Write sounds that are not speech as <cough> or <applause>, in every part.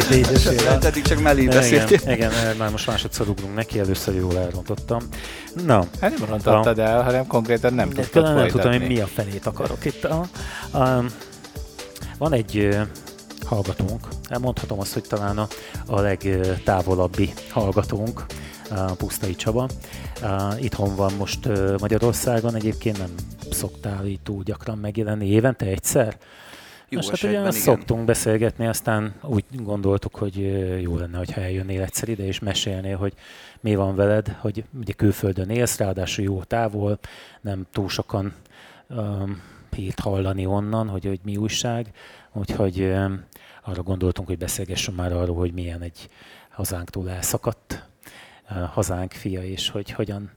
szép édesére. Eddig csak mellé beszéltél. Igen, igen, már most másodszor ugrunk neki, először jól elrontottam. Na. Hát nem rontottad el, hanem konkrétan nem tudtad Nem, nem tudom, hogy mi a felét akarok itt. A, a, van egy hallgatónk, elmondhatom azt, hogy talán a, a legtávolabbi hallgatónk, a Pusztai Csaba. Itthon van most Magyarországon, egyébként nem szoktál így túl gyakran megjelenni, évente egyszer? Jó Most hát ugye igen. szoktunk beszélgetni, aztán úgy gondoltuk, hogy jó lenne, hogyha eljönnél egyszer ide, és mesélnél, hogy mi van veled, hogy ugye külföldön élsz, ráadásul jó távol, nem túl sokan um, hírt hallani onnan, hogy, hogy mi újság, úgyhogy um, arra gondoltunk, hogy beszélgessünk már arról, hogy milyen egy hazánktól elszakadt uh, hazánk fia, és hogy hogyan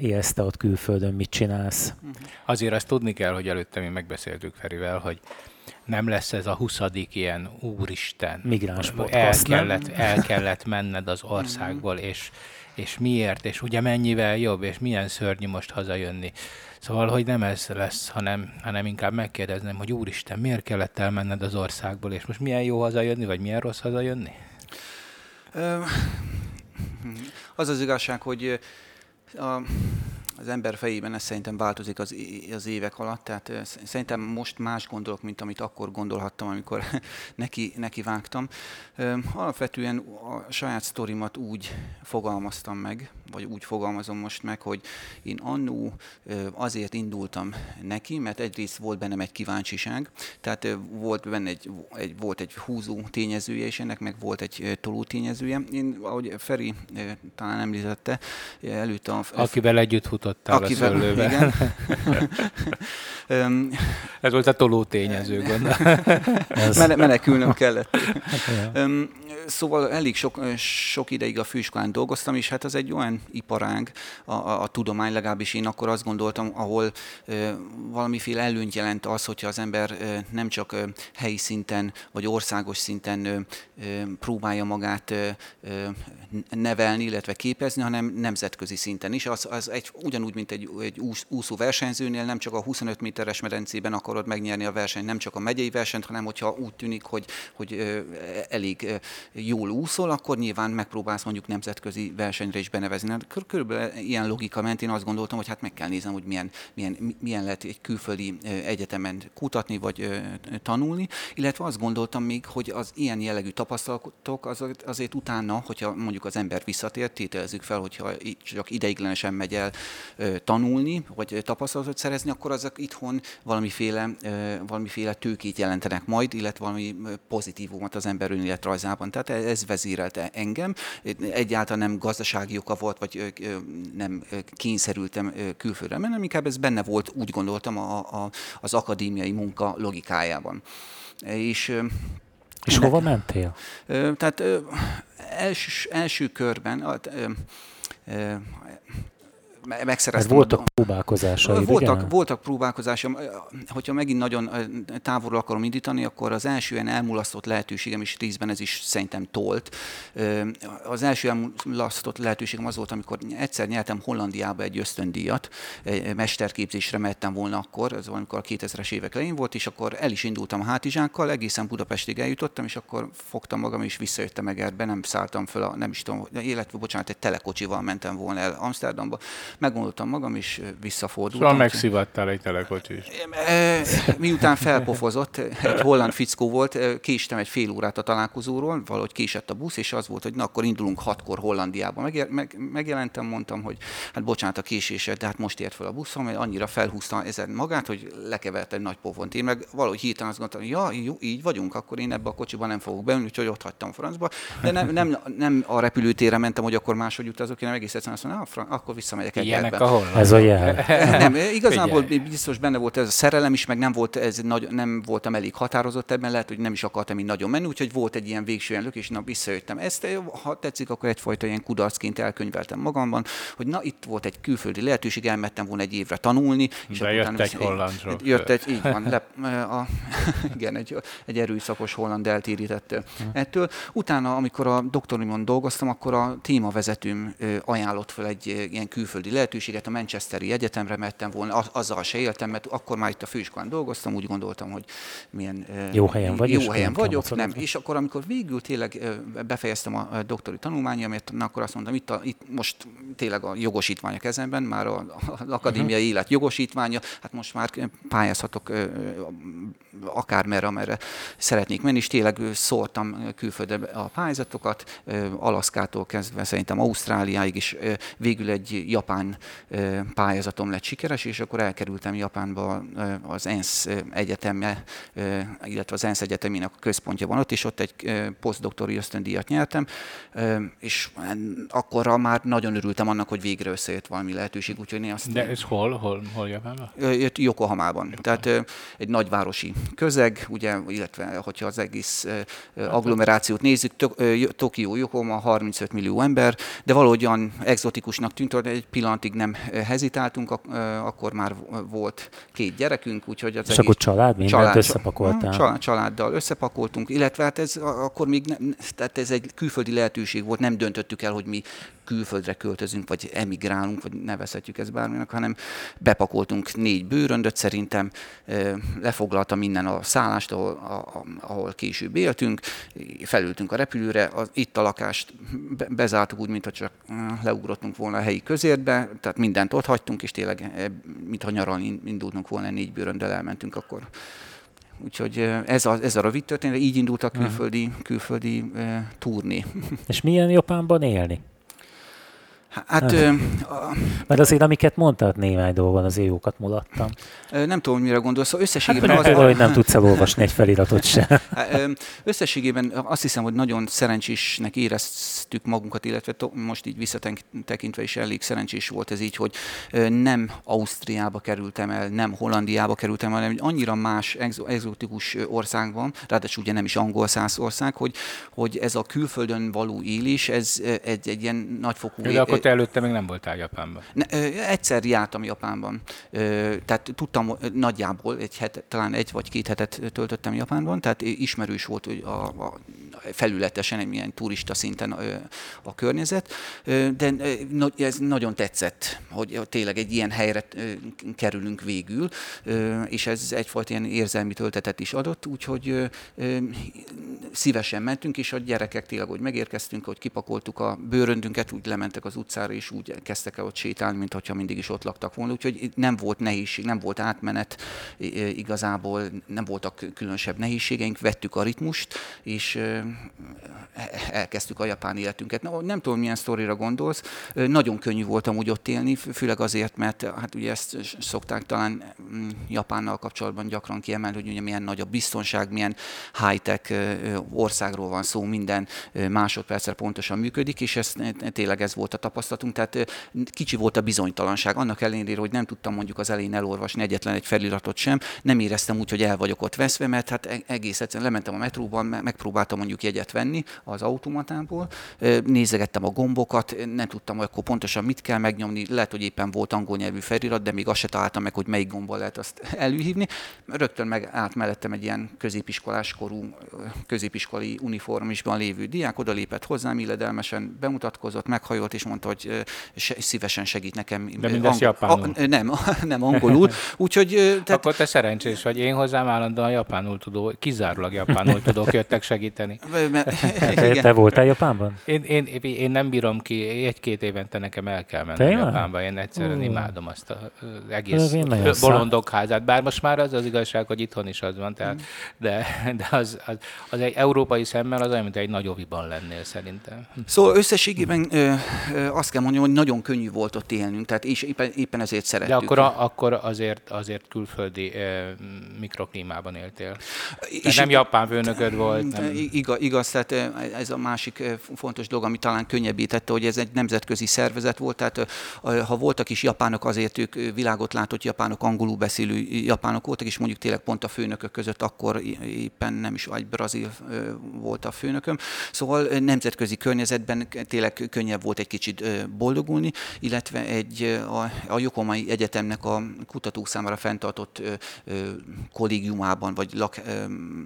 élsz te ott külföldön, mit csinálsz. Mhm. Azért azt tudni kell, hogy előtte mi megbeszéltük Ferivel, hogy nem lesz ez a huszadik ilyen úristen. Migráns podcast, el kellett, el kellett menned az országból, és, és miért, és ugye mennyivel jobb, és milyen szörnyű most hazajönni. Szóval, hogy nem ez lesz, hanem, hanem inkább megkérdezném, hogy úristen, miért kellett elmenned az országból, és most milyen jó hazajönni, vagy milyen rossz hazajönni? Az az igazság, hogy a, az ember fejében ez szerintem változik az, az évek alatt, tehát szerintem most más gondolok, mint amit akkor gondolhattam, amikor <laughs> neki, neki vágtam. Alapvetően a saját sztorimat úgy fogalmaztam meg, vagy úgy fogalmazom most meg, hogy én annó azért indultam neki, mert egyrészt volt bennem egy kíváncsiság, tehát volt benne egy, egy, volt egy húzó tényezője, és ennek meg volt egy toló tényezője. Én, ahogy Feri talán említette, előtt a... Akivel együtt futottál akivel, a szőlőben. Igen. <laughs> Ez volt a toló tényező, <laughs> gondolom. Menekülnöm kellett. <laughs> szóval elég sok, sok ideig a főiskolán dolgoztam, és hát ez egy olyan iparág, a, a, a tudomány, legalábbis én akkor azt gondoltam, ahol e, valamiféle előnyt jelent az, hogyha az ember e, nem csak e, helyi szinten, vagy országos szinten e, próbálja magát e, nevelni, illetve képezni, hanem nemzetközi szinten is. Az, az egy, ugyanúgy, mint egy, egy úszó versenyzőnél, nem csak a 25 méteres medencében akarod megnyerni a versenyt, nem csak a megyei versenyt, hanem hogyha úgy tűnik, hogy, hogy elég jól úszol, akkor nyilván megpróbálsz mondjuk nemzetközi versenyre is benevezni. Hát körülbelül ilyen logika mentén azt gondoltam, hogy hát meg kell néznem, hogy milyen, milyen, milyen lehet egy külföldi egyetemen kutatni vagy tanulni, illetve azt gondoltam még, hogy az ilyen jellegű tapasztalatok azért, azért utána, hogyha mondjuk az ember visszatér, tételezzük fel, hogyha csak ideiglenesen megy el tanulni, vagy tapasztalatot szerezni, akkor azok itthon valamiféle, valamiféle tőkét jelentenek majd, illetve valami pozitívumot az ember önéletrajzában. Tehát tehát ez vezérelte engem. Egyáltalán nem gazdasági oka volt, vagy nem kényszerültem külföldre mennem, inkább ez benne volt, úgy gondoltam, a, a, az akadémiai munka logikájában. És és hova mentél? Tehát első, első körben megszereztem. Mert voltak próbálkozásai, voltak, igen? voltak próbálkozásom. Hogyha megint nagyon távolról akarom indítani, akkor az első ilyen elmulasztott lehetőségem, és részben ez is szerintem tolt. Az első elmulasztott lehetőségem az volt, amikor egyszer nyertem Hollandiába egy ösztöndíjat, mesterképzésre mehettem volna akkor, ez valamikor a 2000-es évek elején volt, és akkor el is indultam a hátizsákkal, egészen Budapestig eljutottam, és akkor fogtam magam, és visszajöttem Egerbe, nem szálltam föl a, nem is tudom, illetve bocsánat, egy telekocsival mentem volna el Amsterdamba, Meggondoltam magam, és visszafordultam. Szóval megszivattál egy telekocsis. Miután felpofozott, egy holland fickó volt, késtem egy fél órát a találkozóról, valahogy késett a busz, és az volt, hogy na akkor indulunk hatkor Hollandiába. Meg, meg, megjelentem, mondtam, hogy hát bocsánat a késésre, de hát most ért fel a buszom, mert annyira felhúzta ezen magát, hogy lekevert egy nagy pofont. Én meg valahogy hirtelen azt gondoltam, ja, jó, így vagyunk, akkor én ebbe a kocsiba nem fogok beülni, úgyhogy ott hagytam francba. De nem, nem, nem a repülőtérre mentem, hogy akkor máshogy utazok, hanem egész egyszerűen azt mondom, ah, akkor visszamegyek Ilyenek a holland. Ez a jel. nem, igazából Figyelj. biztos benne volt ez a szerelem is, meg nem, volt, ez nagy, nem voltam elég határozott ebben, lehet, hogy nem is akartam így nagyon menni, úgyhogy volt egy ilyen végső ilyen és na visszajöttem. Ezt, ha tetszik, akkor egyfajta ilyen kudarcként elkönyveltem magamban, hogy na itt volt egy külföldi lehetőség, elmettem volna egy évre tanulni. És De jött egy hollandról. Jött egy, így van, le, a, <laughs> igen, egy, egy erőszakos holland eltérített hm. ettől. Utána, amikor a doktorimon dolgoztam, akkor a témavezetőm ajánlott fel egy ilyen külföldi lehetőséget, a Manchesteri Egyetemre mentem volna, azzal se éltem, mert akkor már itt a főiskolán dolgoztam, úgy gondoltam, hogy milyen jó helyen, vagy jó helyen vagyok. Nem. És akkor, amikor végül tényleg befejeztem a doktori tanulmányomért, akkor azt mondtam, itt, a, itt most tényleg a jogosítvány a kezemben, már az akadémiai uh-huh. élet jogosítványa, hát most már pályázhatok akármerre, amerre szeretnék menni, és tényleg szórtam külföldre a pályázatokat, Alaszkától kezdve szerintem Ausztráliáig, és végül egy japán pályázatom lett sikeres, és akkor elkerültem Japánba az ENSZ egyeteme, illetve az ENSZ egyetemének a központja van ott, és ott egy posztdoktori ösztöndíjat nyertem, és akkorra már nagyon örültem annak, hogy végre összejött valami lehetőség, úgyhogy én azt... De ez hol, hol, hol Japánban? Yokohamában. Tehát egy nagyvárosi közeg, ugye, illetve hogyha az egész agglomerációt nézzük, Tokió, Yokohama 35 millió ember, de valahogyan exotikusnak tűnt, hogy egy pillanatig nem hezitáltunk, akkor már volt két gyerekünk, úgyhogy az És akkor család, mindent család, összepakoltál? Család, családdal összepakoltunk, illetve hát ez akkor még nem, tehát ez egy külföldi lehetőség volt, nem döntöttük el, hogy mi külföldre költözünk, vagy emigrálunk, vagy nevezhetjük ezt bárminek, hanem bepakoltunk négy bőröndöt, szerintem lefoglalta minden a szállást, ahol, ahol később éltünk, felültünk a repülőre, itt a lakást bezártuk úgy, mintha csak leugrottunk volna a helyi közértbe, tehát mindent ott hagytunk, és tényleg, mintha nyaralni indultunk volna, négy bőröndel elmentünk akkor. Úgyhogy ez a, ez a rövid történet, így indult a külföldi, külföldi uh, turné. És milyen Japánban élni? Hát, ö, Mert azért, amiket mondtad, néhány dolgon az jókat mulattam. Nem tudom, mire gondolsz. Szóval összességében hát, az... Például, hogy nem tudsz elolvasni egy feliratot se. <laughs> Összességében azt hiszem, hogy nagyon szerencsésnek éreztük magunkat, illetve most így visszatekintve is elég szerencsés volt ez így, hogy nem Ausztriába kerültem el, nem Hollandiába kerültem el, hanem egy annyira más exotikus országban, ráadásul ugye nem is angol száz ország, hogy, hogy ez a külföldön való élés, ez egy, egy ilyen nagyfokú... De akkor te előtte még nem voltál Japánban? Ne, egyszer jártam Japánban. Tehát tudtam nagyjából, egy het, talán egy vagy két hetet töltöttem Japánban, tehát ismerős volt hogy a, a felületesen, egy milyen turista szinten a, a környezet, de ez nagyon tetszett, hogy tényleg egy ilyen helyre kerülünk végül, és ez egyfajta ilyen érzelmi töltetet is adott, úgyhogy szívesen mentünk, és a gyerekek tényleg, hogy megérkeztünk, hogy kipakoltuk a bőröndünket, úgy lementek az utcára, és úgy kezdtek el ott sétálni, hogyha mindig is ott laktak volna. Úgyhogy nem volt nehézség, nem volt átmenet igazából, nem voltak különösebb nehézségeink, vettük a ritmust, és elkezdtük a japán életünket. Na, nem tudom, milyen sztorira gondolsz. Nagyon könnyű volt amúgy ott élni, főleg azért, mert hát ugye ezt szokták talán mm, Japánnal kapcsolatban gyakran kiemelni, hogy ugye milyen nagy a biztonság, milyen high-tech országról van szó, minden másodpercre pontosan működik, és ez tényleg ez volt a tapasztalatunk. Tehát kicsi volt a bizonytalanság. Annak ellenére, hogy nem tudtam mondjuk az elején elolvasni egyetlen egy feliratot sem, nem éreztem úgy, hogy el vagyok ott veszve, mert hát e-, egész egyszerűen lementem a metróban, megpróbáltam mondjuk jegyet venni az automatából, nézegettem a gombokat, nem tudtam, hogy akkor pontosan mit kell megnyomni, lehet, hogy éppen volt angol nyelvű felirat, de még azt se találtam meg, hogy melyik gombbal lehet azt <laughs> előhívni. Rögtön meg át mellettem egy ilyen középiskolás korú, középiskolai uniformisban lévő diák, oda lépett hozzám, illedelmesen bemutatkozott, meghajolt, és mondta, hogy szívesen segít nekem. De mindezt japánul. A, nem, <laughs> nem angolul. Úgyhogy, tehát... Akkor te szerencsés vagy. Én hozzám állandóan japánul tudó, kizárólag japánul tudok jöttek segíteni. <laughs> <laughs> Te, te voltál Japánban? Én, én, én nem bírom ki, egy-két évente nekem el kell menni Japánba. Én egyszerűen uh. imádom azt az egész bolondok házát. Bár most már az az igazság, hogy itthon is az van, tehát, mm. de, de az, az, az, egy európai szemmel az olyan, mint egy nagy oviban lennél szerintem. Szóval összességében azt kell mondjam, hogy nagyon könnyű volt ott élnünk, tehát és éppen, éppen ezért szerettük. De akkor, a, akkor azért, azért külföldi ö, mikroklímában éltél. És nem japán főnököd volt. Nem... Igaz, igaz, tehát ez a másik fontos dolog, ami talán könnyebbítette, hogy ez egy nemzetközi szervezet volt, tehát ha voltak is japánok, azért ők világot látott japánok, angolul beszélő japánok voltak, és mondjuk tényleg pont a főnökök között akkor éppen nem is, vagy brazil volt a főnököm. Szóval nemzetközi környezetben tényleg könnyebb volt egy kicsit boldogulni, illetve egy a, a Jokomai Egyetemnek a kutatók számára fenntartott kollégiumában vagy lak,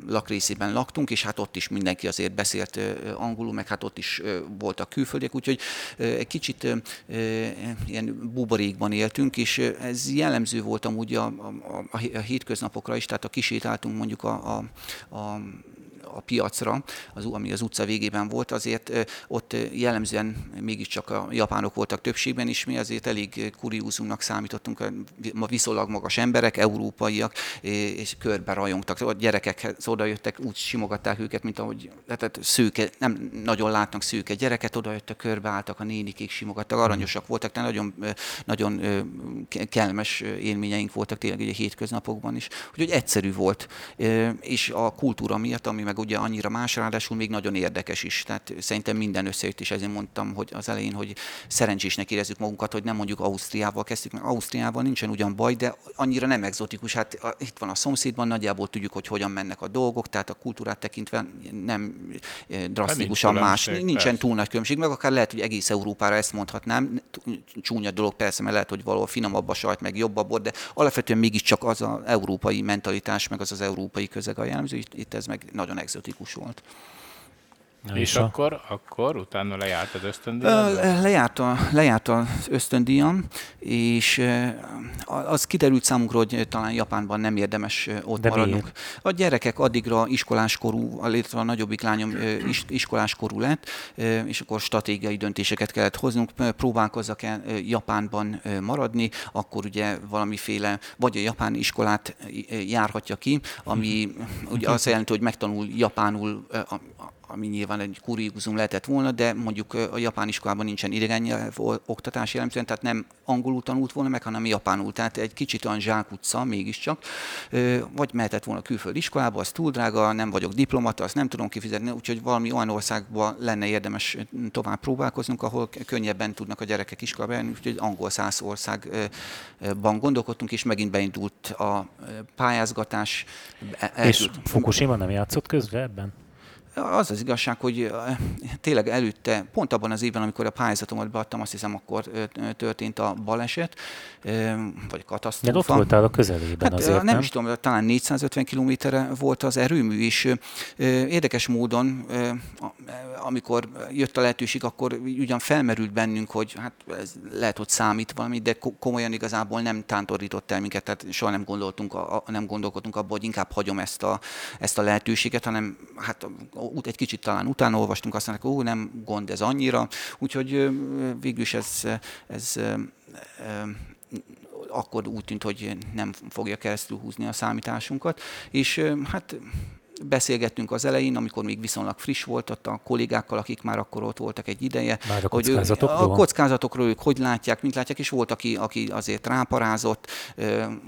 lakrészében laktunk, és hát ott is mindenki azért beszélt angolul, meg hát ott is voltak külföldiek, úgyhogy egy kicsit ilyen buborékban éltünk, és ez jellemző volt amúgy a, a, a hétköznapokra is, tehát a kisétáltunk mondjuk a, a, a a piacra, az, ami az utca végében volt, azért ott jellemzően mégiscsak a japánok voltak többségben is, mi azért elég kuriózumnak számítottunk, ma viszonylag magas emberek, európaiak, és körbe rajongtak. A gyerekekhez oda jöttek, úgy simogatták őket, mint ahogy tehát szőke, nem nagyon látnak szőke gyereket, oda jöttek, körbeálltak, a nénikék simogattak, aranyosak voltak, tehát nagyon, nagyon kellemes élményeink voltak tényleg a hétköznapokban is. Úgyhogy egyszerű volt, és a kultúra miatt, ami meg ugye annyira más, ráadásul még nagyon érdekes is. Tehát szerintem minden összejött, és ezért mondtam hogy az elején, hogy szerencsésnek érezzük magunkat, hogy nem mondjuk Ausztriával kezdtük, mert Ausztriával nincsen ugyan baj, de annyira nem egzotikus. Hát itt van a szomszédban, nagyjából tudjuk, hogy hogyan mennek a dolgok, tehát a kultúrát tekintve nem eh, drasztikusan hát más. Nincsen persze. túl nagy különbség, meg akár lehet, hogy egész Európára ezt mondhatnám. Csúnya dolog persze, mert lehet, hogy valahol finamabb a sajt, meg jobb a bor, de alapvetően mégiscsak az az európai mentalitás, meg az az európai közeg a jellemző, itt, itt ez meg nagyon egzotikus volt. És, és a... akkor, akkor utána lejárt az ösztöndíjam? Lejárt, a, lejárt az ösztöndíjam, és az kiderült számunkra, hogy talán Japánban nem érdemes ott De maradnunk. Miért? A gyerekek addigra iskoláskorú, illetve a nagyobbik lányom iskoláskorú lett, és akkor stratégiai döntéseket kellett hoznunk, próbálkozzak el Japánban maradni, akkor ugye valamiféle, vagy a japán iskolát járhatja ki, ami ugye azt jelenti, hogy megtanul japánul ami nyilván egy kuriózum lehetett volna, de mondjuk a japán iskolában nincsen idegen nyelv oktatás jellemzően, tehát nem angolul tanult volna meg, hanem japánul. Tehát egy kicsit olyan zsákutca mégiscsak. Vagy mehetett volna külföldi iskolába, az túl drága, nem vagyok diplomata, azt nem tudom kifizetni, úgyhogy valami olyan országban lenne érdemes tovább próbálkoznunk, ahol könnyebben tudnak a gyerekek iskolába járni, úgyhogy angol száz országban gondolkodtunk, és megint beindult a pályázgatás. És Fukushima nem játszott közre ebben? Az az igazság, hogy tényleg előtte, pont abban az évben, amikor a pályázatomat beadtam, azt hiszem, akkor történt a baleset, vagy katasztrófa. De ott voltál a közelében hát, azért, nem? Nem is tudom, talán 450 kilométerre volt az erőmű, és érdekes módon, amikor jött a lehetőség, akkor ugyan felmerült bennünk, hogy hát ez lehet, hogy számít valami, de komolyan igazából nem tántorított el minket, tehát soha nem gondoltunk, nem gondolkodtunk abban, hogy inkább hagyom ezt a, ezt a lehetőséget, hanem hát egy kicsit talán utána olvastunk, azt mondták, ó, nem gond ez annyira, úgyhogy végül is ez, ez akkor úgy tűnt, hogy nem fogja keresztül húzni a számításunkat, és hát beszélgettünk az elején, amikor még viszonylag friss volt ott a kollégákkal, akik már akkor ott voltak egy ideje. Már a kockázatokról? Hogy a kockázatokról ők hogy látják, mint látják, és volt, aki, aki azért ráparázott,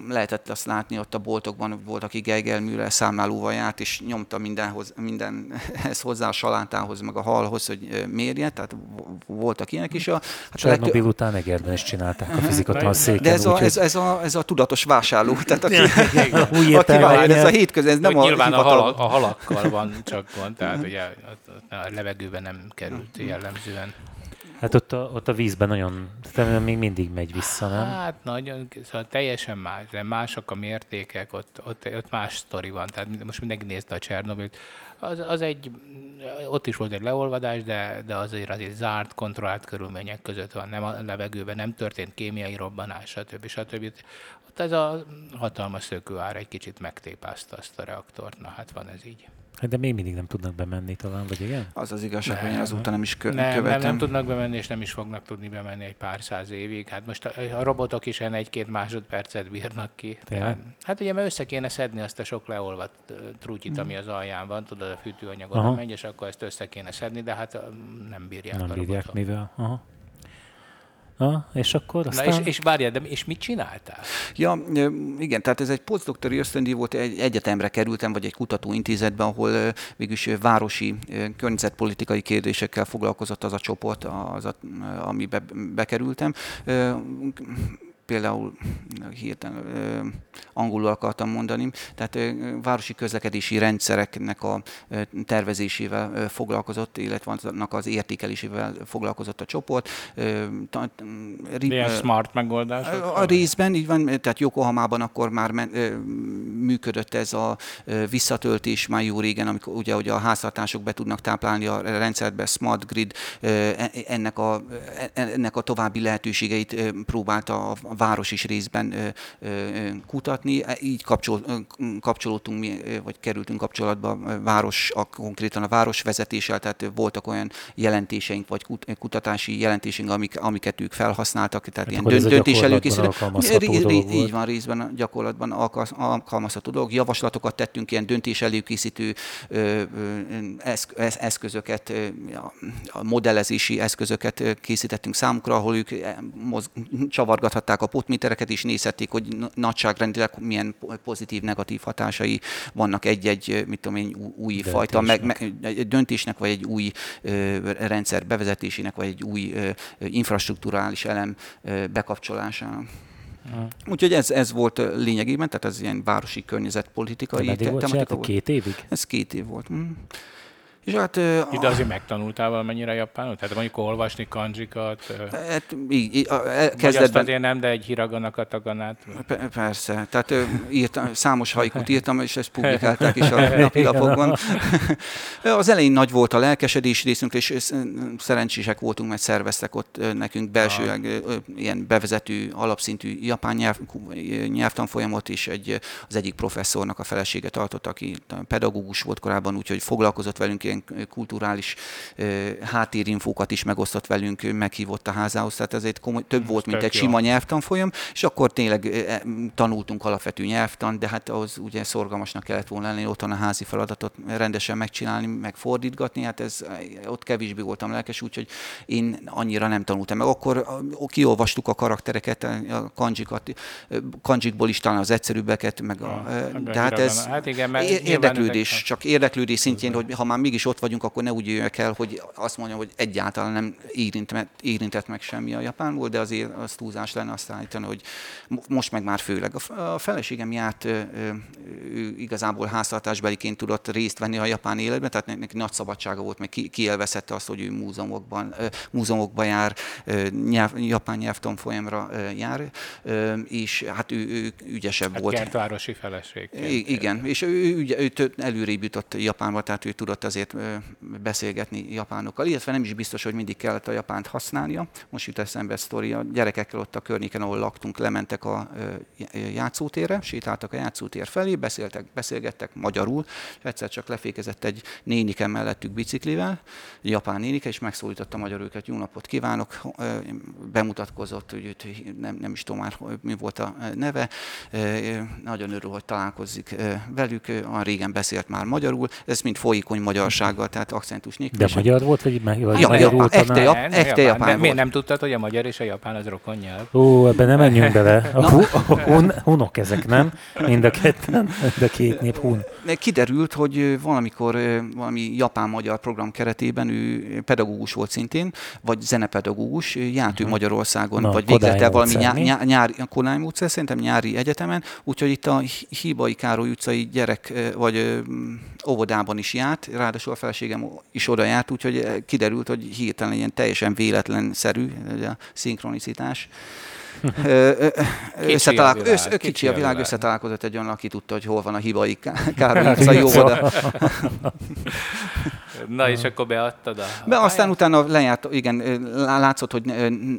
lehetett azt látni ott a boltokban, volt, aki Geigerműre számlálóval járt, és nyomta mindenhoz, mindenhez hozzá a salátához, meg a halhoz, hogy mérje, tehát voltak ilyenek is. A, hát Csernobil legtöbb... után Egerben is csinálták a fizikatal széken. De ez, a, ez, ez, a, ez a tudatos vásárló, tehát aki, aki várja, ez a hétközi, ez nem a, a, a halakkal van csak gond, tehát ugye a levegőben nem került jellemzően. Hát ott a, ott a vízben nagyon, még mindig megy vissza, nem? Hát nagyon, szóval teljesen más, de mások a mértékek, ott, ott, ott más sztori van. Tehát most mindenki nézte a Csernobilt. Az, az egy, ott is volt egy leolvadás, de, de azért azért zárt, kontrollált körülmények között van. Nem a levegőben nem történt kémiai robbanás, stb. stb. Ott ez a hatalmas szökőár egy kicsit megtépázta azt a reaktort. Na hát van ez így. Hát de még mindig nem tudnak bemenni talán, vagy igen? Az az igazság, hogy én azóta nem is kö- nem, követem. Nem, nem tudnak bemenni, és nem is fognak tudni bemenni egy pár száz évig. Hát most a, a robotok is egy-két másodpercet bírnak ki. Tehát, hát ugye, mert össze kéne szedni azt a sok leolvadt trútyit, ami az alján van, tudod, a fűtőanyagon nem megy, és akkor ezt össze kéne szedni, de hát nem bírják nem a bírják, robotok. mivel. Aha. Na, és akkor aztán... Na és, és várjál, de és mit csináltál? Ja, igen, tehát ez egy posztdoktori ösztöndíj volt, egy egyetemre kerültem, vagy egy kutatóintézetben, ahol végülis városi környezetpolitikai kérdésekkel foglalkozott az a csoport, az a, amibe bekerültem például hirtelen angolul akartam mondani, tehát városi közlekedési rendszereknek a tervezésével foglalkozott, illetve annak az értékelésével foglalkozott a csoport. Milyen smart megoldás? A részben, így van, tehát Yokohamában akkor már működött ez a visszatöltés már jó régen, amikor ugye, ugye a háztartások be tudnak táplálni a rendszerbe, smart grid, e, ennek a, e, ennek a további lehetőségeit próbálta a város is részben kutatni. E, így kapcsol, kapcsolódtunk mi, vagy kerültünk kapcsolatba a város, a, konkrétan a város vezetéssel, tehát voltak olyan jelentéseink, vagy kutatási jelentéseink, amik, amiket ők felhasználtak, tehát hát ilyen döntés előkészítő. Így van, részben a gyakorlatban alkalmazható dolog. Javaslatokat tettünk, ilyen döntés előkészítő eszközöket, a modellezési eszközöket készítettünk számukra, ahol ők csavargathatták a potmétereket, és nézhették, hogy nagyságrendileg milyen pozitív, negatív hatásai vannak egy-egy, mit tudom én, új döntésnek. fajta, meg, meg, döntésnek, vagy egy új ö, rendszer bevezetésének, vagy egy új ö, infrastruktúrális elem ö, bekapcsolásának. Hmm. Úgyhogy ez, ez volt lényegében, tehát ez ilyen városi környezetpolitikai tematika volt. Két évig? Ez két év volt. Mm. És hát, Ide azért megtanultál valamennyire japánul? Tehát mondjuk olvasni kanjikat? Hát, így, így, Vagy azt azért nem, de egy hiragana kataganát? Persze. Tehát írtam, számos hajkut írtam, és ezt publikálták is a <laughs> napilapokban. <laughs> Az elején nagy volt a lelkesedés részünk, és szerencsések voltunk, mert szerveztek ott nekünk belsőleg ilyen bevezető, alapszintű japán nyelv, nyelvtanfolyamot, és egy, az egyik professzornak a felesége tartott, aki pedagógus volt korábban, úgyhogy foglalkozott velünk ilyen kulturális háttérinfókat is megosztott velünk, meghívott a házához, tehát ezért komoly, több volt, mint egy sima nyelvtanfolyam, és akkor tényleg e, tanultunk alapvető nyelvtan, de hát ahhoz ugye szorgalmasnak kellett volna lenni, otthon a házi feladatot rendesen megcsinálni, meg fordítgatni, hát ez, ott kevésbé voltam lelkes, úgyhogy én annyira nem tanultam meg. Akkor kiolvastuk a karaktereket, a kanjikat, kanjikból is talán az egyszerűbbeket, meg a, ja, de hát ez hát igen, érdeklődés, csak érdeklődés szintjén, hogy ha már mégis is ott vagyunk, akkor ne úgy jöjjek el, hogy azt mondjam, hogy egyáltalán nem érintett, érintett meg semmi a japánból, de azért az túlzás lenne azt állítani, hogy most meg már főleg. A feleségem járt, ő igazából háztartásbeliként tudott részt venni a japán életben, tehát neki nagy szabadsága volt, meg kielvezette azt, hogy ő múzeumokban, múzeumokban jár, nyelv, japán nyelvtanfolyamra jár, és hát ő, ő ügyesebb hát volt. Kertvárosi feleség. Igen, és ő, ő, ő, ő előrébb jutott Japánba, tehát ő tudott azért beszélgetni japánokkal, illetve nem is biztos, hogy mindig kellett a japánt használnia. Most jut eszembe sztori, a gyerekekkel ott a környéken, ahol laktunk, lementek a játszótérre, sétáltak a játszótér felé, beszéltek, beszélgettek magyarul, és egyszer csak lefékezett egy néniken mellettük biciklivel, egy japán nénike, és megszólította magyar őket, jó napot kívánok, bemutatkozott, hogy nem, nem is tudom már, mi volt a neve, nagyon örül, hogy találkozik velük, olyan régen beszélt már magyarul, ez mind folyékony magyarság magyarsággal, tehát akcentus nélkül. De magyar volt, vagy, meg, vagy ja, magyarul ekte, jap, ekte japán, japán Miért nem tudtad, hogy a magyar és a japán az rokon nyelv? Ó, ebben nem menjünk bele. A, hu, a hun, hunok ezek, nem? Mind a ketten, a két nép hun. Kiderült, hogy valamikor valami japán-magyar program keretében ő pedagógus volt szintén, vagy zenepedagógus, járt ő mhm. Magyarországon, Na, vagy végzett el valami nyá, nyá, nyári, Kodály módszer, szerintem nyári egyetemen, úgyhogy itt a Híbai Károly utcai gyerek, vagy óvodában is járt, ráadásul a feleségem is oda járt, úgyhogy eh, kiderült, hogy hirtelen ilyen teljesen véletlenszerű a szinkronicitás. <laughs> Összetalál... a világ, össze, kicsi, kicsi a világ, összetalálkozott egy olyan, aki tudta, hogy hol van a hibai <laughs> Károly utca jó oda. Na, és akkor beadtad a... Be, aztán utána lejárt, igen, látszott, hogy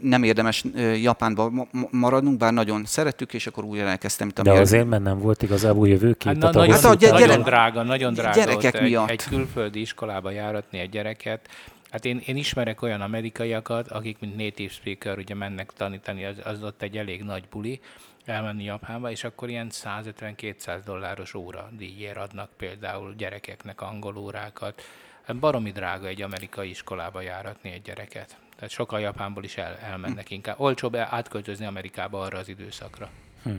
nem érdemes Japánba maradnunk, bár nagyon szerettük, és akkor újra elkezdtem. De azért, mert nem volt igazából jövőkép. Hát, na, nagyon, hát, a gyere, nagyon drága, nagyon drága gyerekek egy, miatt. egy külföldi iskolába járatni egy gyereket, Hát én, én ismerek olyan amerikaiakat, akik mint native speaker ugye mennek tanítani, az, az ott egy elég nagy buli, elmenni Japánba, és akkor ilyen 150-200 dolláros óra díjért adnak például gyerekeknek angol órákat. Hát baromi drága egy amerikai iskolába járatni egy gyereket. Tehát sokan Japánból is el, elmennek inkább. Olcsóbb átköltözni Amerikába arra az időszakra. Hm.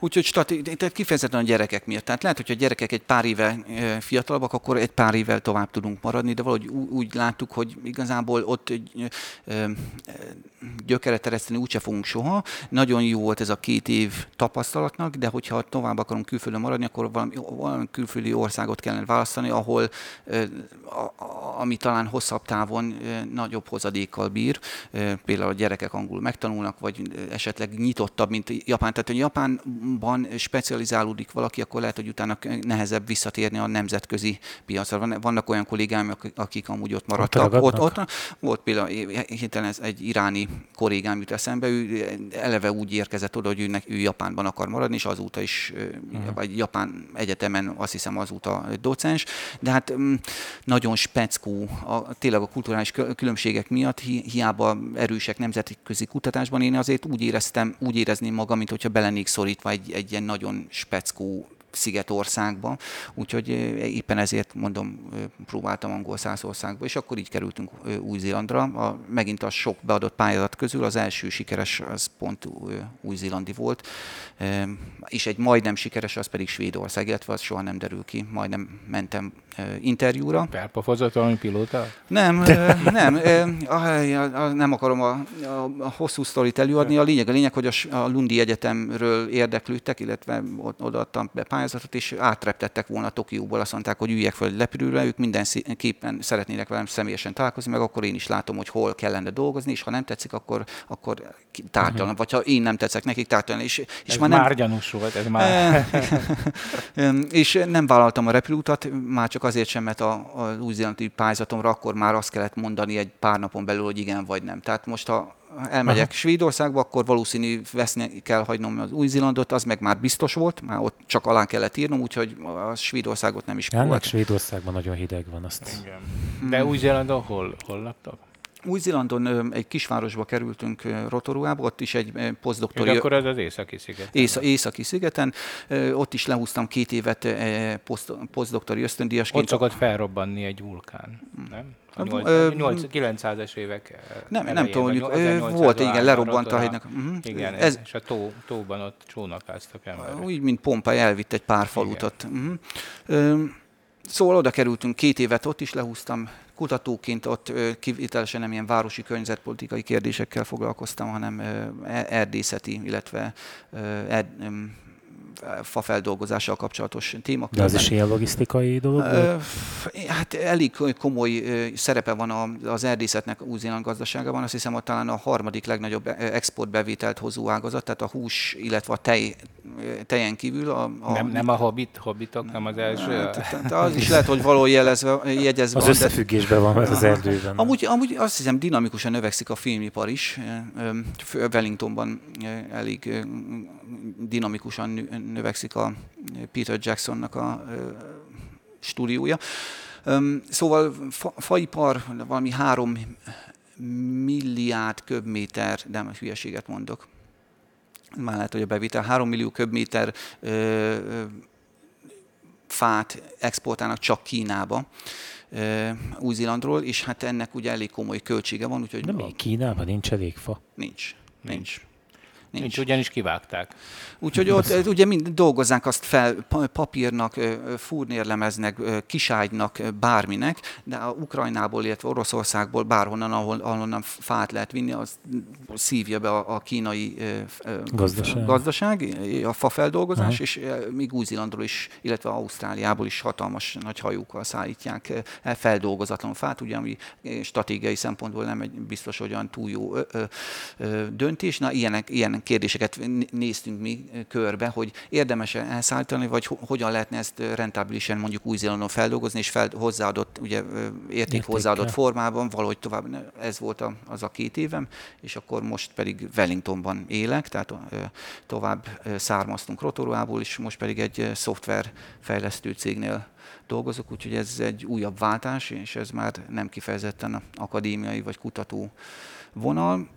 Úgyhogy stati- tehát kifejezetten a gyerekek miatt. Tehát lehet, hogy a gyerekek egy pár éve fiatalabbak, akkor egy pár évvel tovább tudunk maradni, de valahogy úgy láttuk, hogy igazából ott gyökeret tereszteni úgyse fogunk soha. Nagyon jó volt ez a két év tapasztalatnak, de hogyha tovább akarunk külföldön maradni, akkor valami, valami külföldi országot kellene választani, ahol ami talán hosszabb távon nagyobb hozadékkal bír. Például a gyerekek angolul megtanulnak, vagy esetleg nyitottabb, mint Japán. Tehát, hogy Japánban specializálódik valaki, akkor lehet, hogy utána nehezebb visszatérni a nemzetközi piacra. Vannak olyan kollégáim, akik amúgy ott maradtak. Ott, ott, ott volt például hirtelen ez egy iráni kollégám jut eszembe, ő eleve úgy érkezett oda, hogy ő, ő Japánban akar maradni, és azóta is, uh-huh. vagy Japán egyetemen azt hiszem azóta docens, de hát mm, nagyon speckó, a, tényleg a kulturális különbségek miatt, hi, hiába erősek nemzetközi kutatásban, én azért úgy éreztem, úgy érezném magam, mint hogyha belenék szorítva egy, egy ilyen nagyon speckó szigetországba, úgyhogy éppen ezért mondom, próbáltam angol száz országba, és akkor így kerültünk Új-Zélandra. A, megint a sok beadott pályázat közül az első sikeres az pont új-zélandi volt, és egy majdnem sikeres az pedig Svédország, illetve az soha nem derül ki. Majdnem mentem interjúra. Felpofozott valami pilóta? Nem, nem, nem akarom a, a, a hosszú sztorit előadni. A lényeg, a lényeg, hogy a, a Lundi Egyetemről érdeklődtek, illetve odaadtam be pályázatot, és átreptettek volna Tokióból. Azt mondták, hogy üljek fel egy lepülőre, ők mindenképpen szeretnének velem személyesen találkozni, meg akkor én is látom, hogy hol kellene dolgozni, és ha nem tetszik, akkor, akkor tárgyalnak. Uh-huh. Vagy ha én nem tetszek nekik, tárgyalnak. És, és ez már, már nem... gyanús volt, ez már... <laughs> és nem vállaltam a repülőutat, már csak azért sem, mert az új-zélandi pályázatomra akkor már azt kellett mondani egy pár napon belül, hogy igen vagy nem. Tehát most, ha elmegyek Aha. Svédországba, akkor valószínű veszni kell hagynom az Új-Zélandot, az meg már biztos volt, már ott csak alá kellett írnom, úgyhogy a Svédországot nem is próbáltam. Svédországban nagyon hideg van azt. Igen. De Új-Zélandon hol, hol laktak? új-Zélandon egy kisvárosba kerültünk Rotoruába, ott is egy posztdoktori... akkor ez az északi szigeten. Ész, északi szigeten. Ott is lehúztam két évet posztdoktori ösztöndíjasként. Ott szokott felrobbanni egy vulkán, nem? A 900-es évek Nem, elején, nem tudom, mondjuk volt, igen, lerobbant a hegynek. Uh-huh. Igen, ez, és a tó, tóban ott csónakáztak emberek. Úgy, mint Pompei elvitt egy pár falutot. Uh-huh. Szóval oda kerültünk, két évet ott is lehúztam, kutatóként ott kivitelesen nem ilyen városi környezetpolitikai kérdésekkel foglalkoztam, hanem e-, erdészeti, illetve erd, fafeldolgozással kapcsolatos témakörben. De az is ilyen logisztikai dolog? Volt? Hát elég komoly szerepe van az erdészetnek Új-Zéland gazdaságában. Azt hiszem, hogy talán a harmadik legnagyobb exportbevételt hozó ágazat, tehát a hús, illetve a tej, tejen kívül. A, a, nem, nem a hobbit, hobbitok, nem az első? Hát, az is lehet, hogy való jelezve, jegyezve. Az összefüggésben van ez az erdőben. Amúgy, amúgy azt hiszem dinamikusan növekszik a filmipar is. Wellingtonban elég dinamikusan növekszik a Peter Jacksonnak a stúdiója. Szóval fa, faipar valami három milliárd köbméter, de most hülyeséget mondok, már lehet, hogy a bevétel 3 millió köbméter ö, ö, fát exportálnak csak Kínába. Új-Zélandról, és hát ennek ugye elég komoly költsége van. Úgyhogy De még Kínában nincs elég fa? Nincs. Nincs. Nincs. Nincs. Ugyanis kivágták. Úgyhogy ott ugye mind dolgozzák azt fel papírnak, furnérlemeznek, kiságynak, bárminek, de a Ukrajnából, illetve Oroszországból, bárhonnan, ahol, ahonnan fát lehet vinni, az szívja be a, a kínai gazdaság, gazdaság a fafeldolgozás, uh-huh. és még Új-Zélandról is, illetve Ausztráliából is hatalmas nagy hajókkal szállítják el feldolgozatlan fát, ugye, ami stratégiai szempontból nem egy biztos olyan túl jó ö, ö, ö, döntés. Na, ilyenek, ilyenek kérdéseket néztünk mi körbe, hogy érdemes-e elszállítani, vagy hogyan lehetne ezt rentábilisen mondjuk Új-Zélandon feldolgozni, és fel, hozzáadott, ugye érték hozzáadott formában, valahogy tovább, ez volt az a két évem, és akkor most pedig Wellingtonban élek, tehát tovább származtunk Rotoruából, és most pedig egy szoftverfejlesztő cégnél dolgozok, úgyhogy ez egy újabb váltás, és ez már nem kifejezetten akadémiai vagy kutató vonal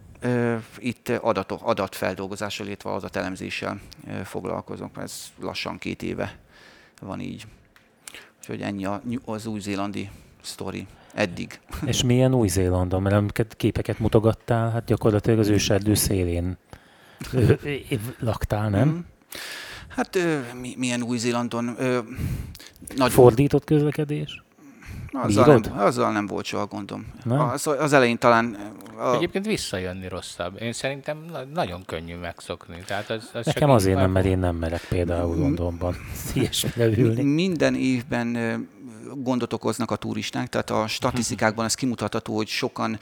itt adatok, adatfeldolgozással, illetve adatelemzéssel foglalkozok. Ez lassan két éve van így. Úgyhogy ennyi az új-zélandi sztori eddig. És milyen Új-Zélandon? Mert képeket mutogattál, hát gyakorlatilag az őserdő szélén laktál, nem? Mm. Hát milyen Új-Zélandon? Nagy Fordított közlekedés? Azzal nem, azzal nem volt soha gondom. Az, az elején talán... A... Egyébként visszajönni rosszabb. Én szerintem nagyon könnyű megszokni. Tehát az, az Nekem azért nem, mert én nem merek például Londonban <laughs> ilyesmire ülni. Minden évben gondot okoznak a turisták, tehát a statisztikákban ez kimutatható, hogy sokan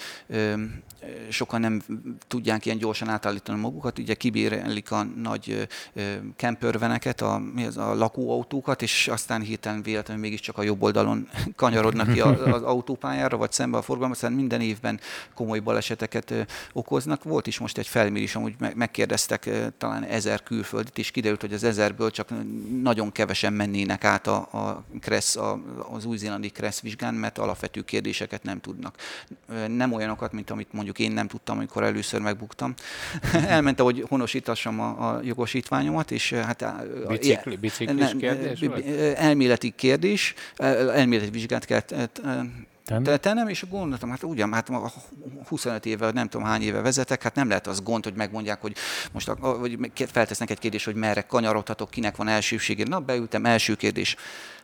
sokan nem tudják ilyen gyorsan átállítani magukat, ugye kibérelik a nagy kemperveneket, a, mi az, a lakóautókat, és aztán hirtelen véletlenül mégiscsak a jobb oldalon <laughs> kanyarodnak ki az autópályára, vagy szembe a forgalmat, aztán minden évben komoly baleseteket okoznak. Volt is most egy felmérés, amúgy megkérdeztek talán ezer külföldit, és kiderült, hogy az ezerből csak nagyon kevesen mennének át a, a Kressz, a, az új-zélandi Kressz vizsgán, mert alapvető kérdéseket nem tudnak. Nem olyanokat, mint amit mondjuk én nem tudtam, amikor először megbuktam. <laughs> Elmentem, hogy honosítassam a, a jogosítványomat, és hát... Bicikli, biciklis kérdés Elméleti kérdés, elméleti vizsgát kellett tennem, és gondoltam, hát ugyan, hát 25 éve, nem tudom hány éve vezetek, hát nem lehet az gond, hogy megmondják, hogy most vagy feltesznek egy kérdés, hogy merre kanyarodhatok, kinek van elsőségé. Na, beültem, első kérdés.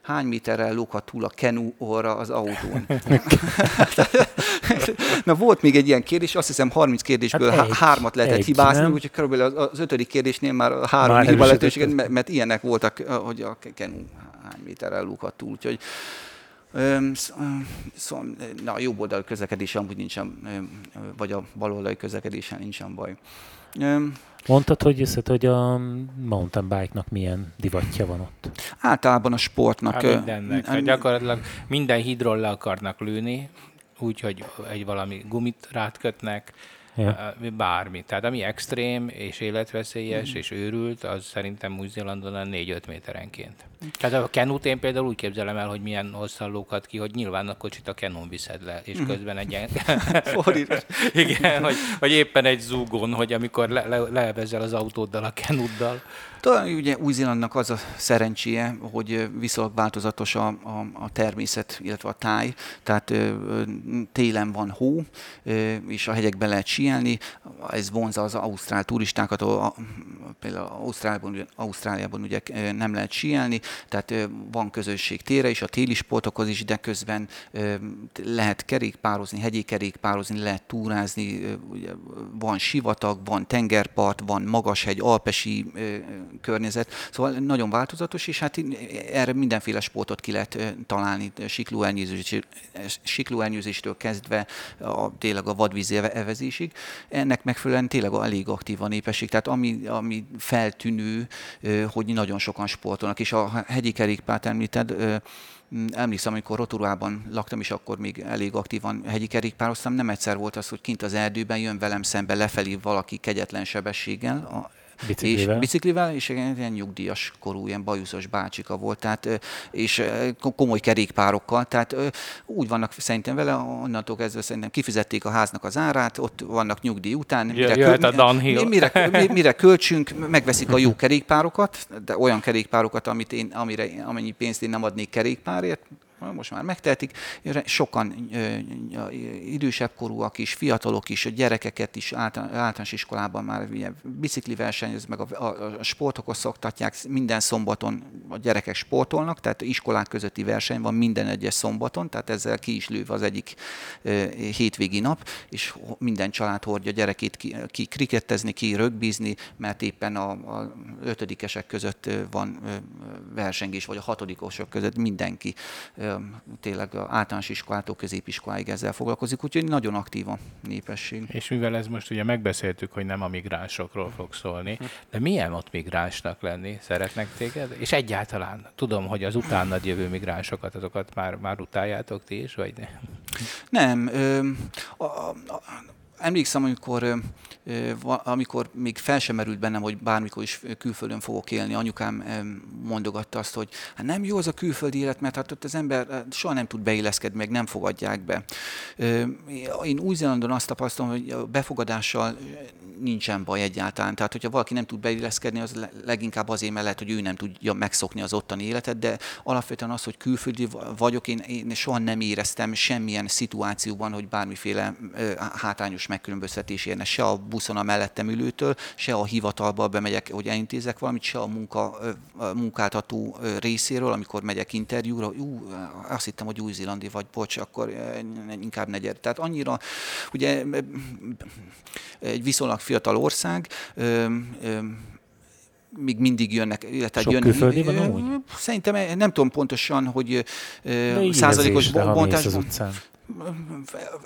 Hány méterrel lóghat túl a kenu orra az autón? <laughs> Na volt még egy ilyen kérdés, azt hiszem 30 kérdésből hát egy, hármat lehetett egy, hibázni, úgyhogy körülbelül az, az ötödik kérdésnél már három már hiba lehetőséget, mert, mert ilyenek voltak, hogy a kenu hány méterrel lóghat túl. Úgyhogy Szóval, na, a jobb oldali közlekedésen amúgy nincsen, vagy a bal oldali közlekedésen nincsen baj. Mondtad, hogy, összet, hogy a mountain bike-nak milyen divatja van ott? Általában a sportnak. Hát mindennek. Hát gyakorlatilag minden hídról le akarnak lőni, úgyhogy egy valami gumit rátkötnek, ja. bármi. Tehát ami extrém és életveszélyes mm. és őrült, az szerintem Új-Zélandon 4-5 méterenként. Tehát a kenut én például úgy képzelem el, hogy milyen hosszan lókat ki, hogy nyilván a kocsit a kenun viszed le, és mm. közben egy ilyen... <laughs> <laughs> Igen, hogy, hogy, éppen egy zúgón, hogy amikor le, le, levezel az autóddal a kenuddal. Talán ugye Új-Zélandnak az a szerencséje, hogy viszonylag változatos a, a, a természet, illetve a táj, tehát télen van hó, és a hegyekben lehet síelni, ez vonza az ausztrál turistákat, a, például Ausztráliában, Ausztráliában ugye nem lehet síelni, tehát van közösség tére is, a téli sportokhoz is, de közben lehet kerékpározni, hegyi kerékpározni, lehet túrázni, ugye van sivatag, van tengerpart, van magashegy, alpesi környezet, szóval nagyon változatos, és hát erre mindenféle sportot ki lehet találni, siklóelnyőzéstől kezdve a, tényleg a vadvízi evezésig. Ennek megfelelően tényleg elég aktív a népesség, tehát ami, ami feltűnő, hogy nagyon sokan sportolnak, és a hegyi kerékpárt említed, emlékszem, amikor Rotorában laktam, és akkor még elég aktívan hegyi kerékpároztam, nem egyszer volt az, hogy kint az erdőben jön velem szembe lefelé valaki kegyetlen sebességgel, Biciklivel. És, biciklivel, és egy ilyen nyugdíjas korú, ilyen bajuszos bácsika volt, tehát, és komoly kerékpárokkal, tehát úgy vannak szerintem vele, onnantól kezdve szerintem kifizették a háznak az árát, ott vannak nyugdíj után. Mire, Jöhet a downhill. Mire, mire, mire költsünk, megveszik a jó kerékpárokat, de olyan kerékpárokat, amit én, amire, amennyi pénzt én nem adnék kerékpárért, most már megtehetik, sokan idősebb korúak is, fiatalok is, gyerekeket is általános iskolában már bicikli versenyez, meg a, a, a sportokhoz szoktatják, minden szombaton a gyerekek sportolnak, tehát iskolák közötti verseny van minden egyes szombaton, tehát ezzel ki is lőve az egyik hétvégi nap, és minden család hordja gyerekét ki, ki krikettezni, ki rögbizni, mert éppen a, a ötödikesek között van versengés, vagy a hatodikosok között mindenki tényleg általános iskolától középiskoláig ezzel foglalkozik, úgyhogy nagyon aktív a népesség. És mivel ez most ugye megbeszéltük, hogy nem a migránsokról fog szólni, de milyen ott migránsnak lenni? Szeretnek téged? És egyáltalán tudom, hogy az utánad jövő migránsokat, azokat már, már utáljátok ti is, vagy nem? Nem. Ö, a, a, emlékszem, amikor, amikor még fel sem merült bennem, hogy bármikor is külföldön fogok élni, anyukám mondogatta azt, hogy hát nem jó az a külföldi élet, mert hát ott az ember soha nem tud beilleszkedni, meg nem fogadják be. Én Új-Zélandon azt tapasztalom, hogy a befogadással nincsen baj egyáltalán. Tehát, hogyha valaki nem tud beilleszkedni, az leginkább azért mellett, hogy ő nem tudja megszokni az ottani életet, de alapvetően az, hogy külföldi vagyok, én, én soha nem éreztem semmilyen szituációban, hogy bármiféle hátrányos tudatos megkülönböztetés érne se a buszon a mellettem ülőtől, se a hivatalba bemegyek, hogy elintézek valamit, se a, munka, a munkáltató részéről, amikor megyek interjúra, ú, azt hittem, hogy új-zélandi vagy, bocs, akkor inkább ne gyere. Tehát annyira, ugye egy viszonylag fiatal ország, még mindig jönnek, illetve Sok jönnek. külföldi van amúgy? Szerintem nem tudom pontosan, hogy százalékos bontás.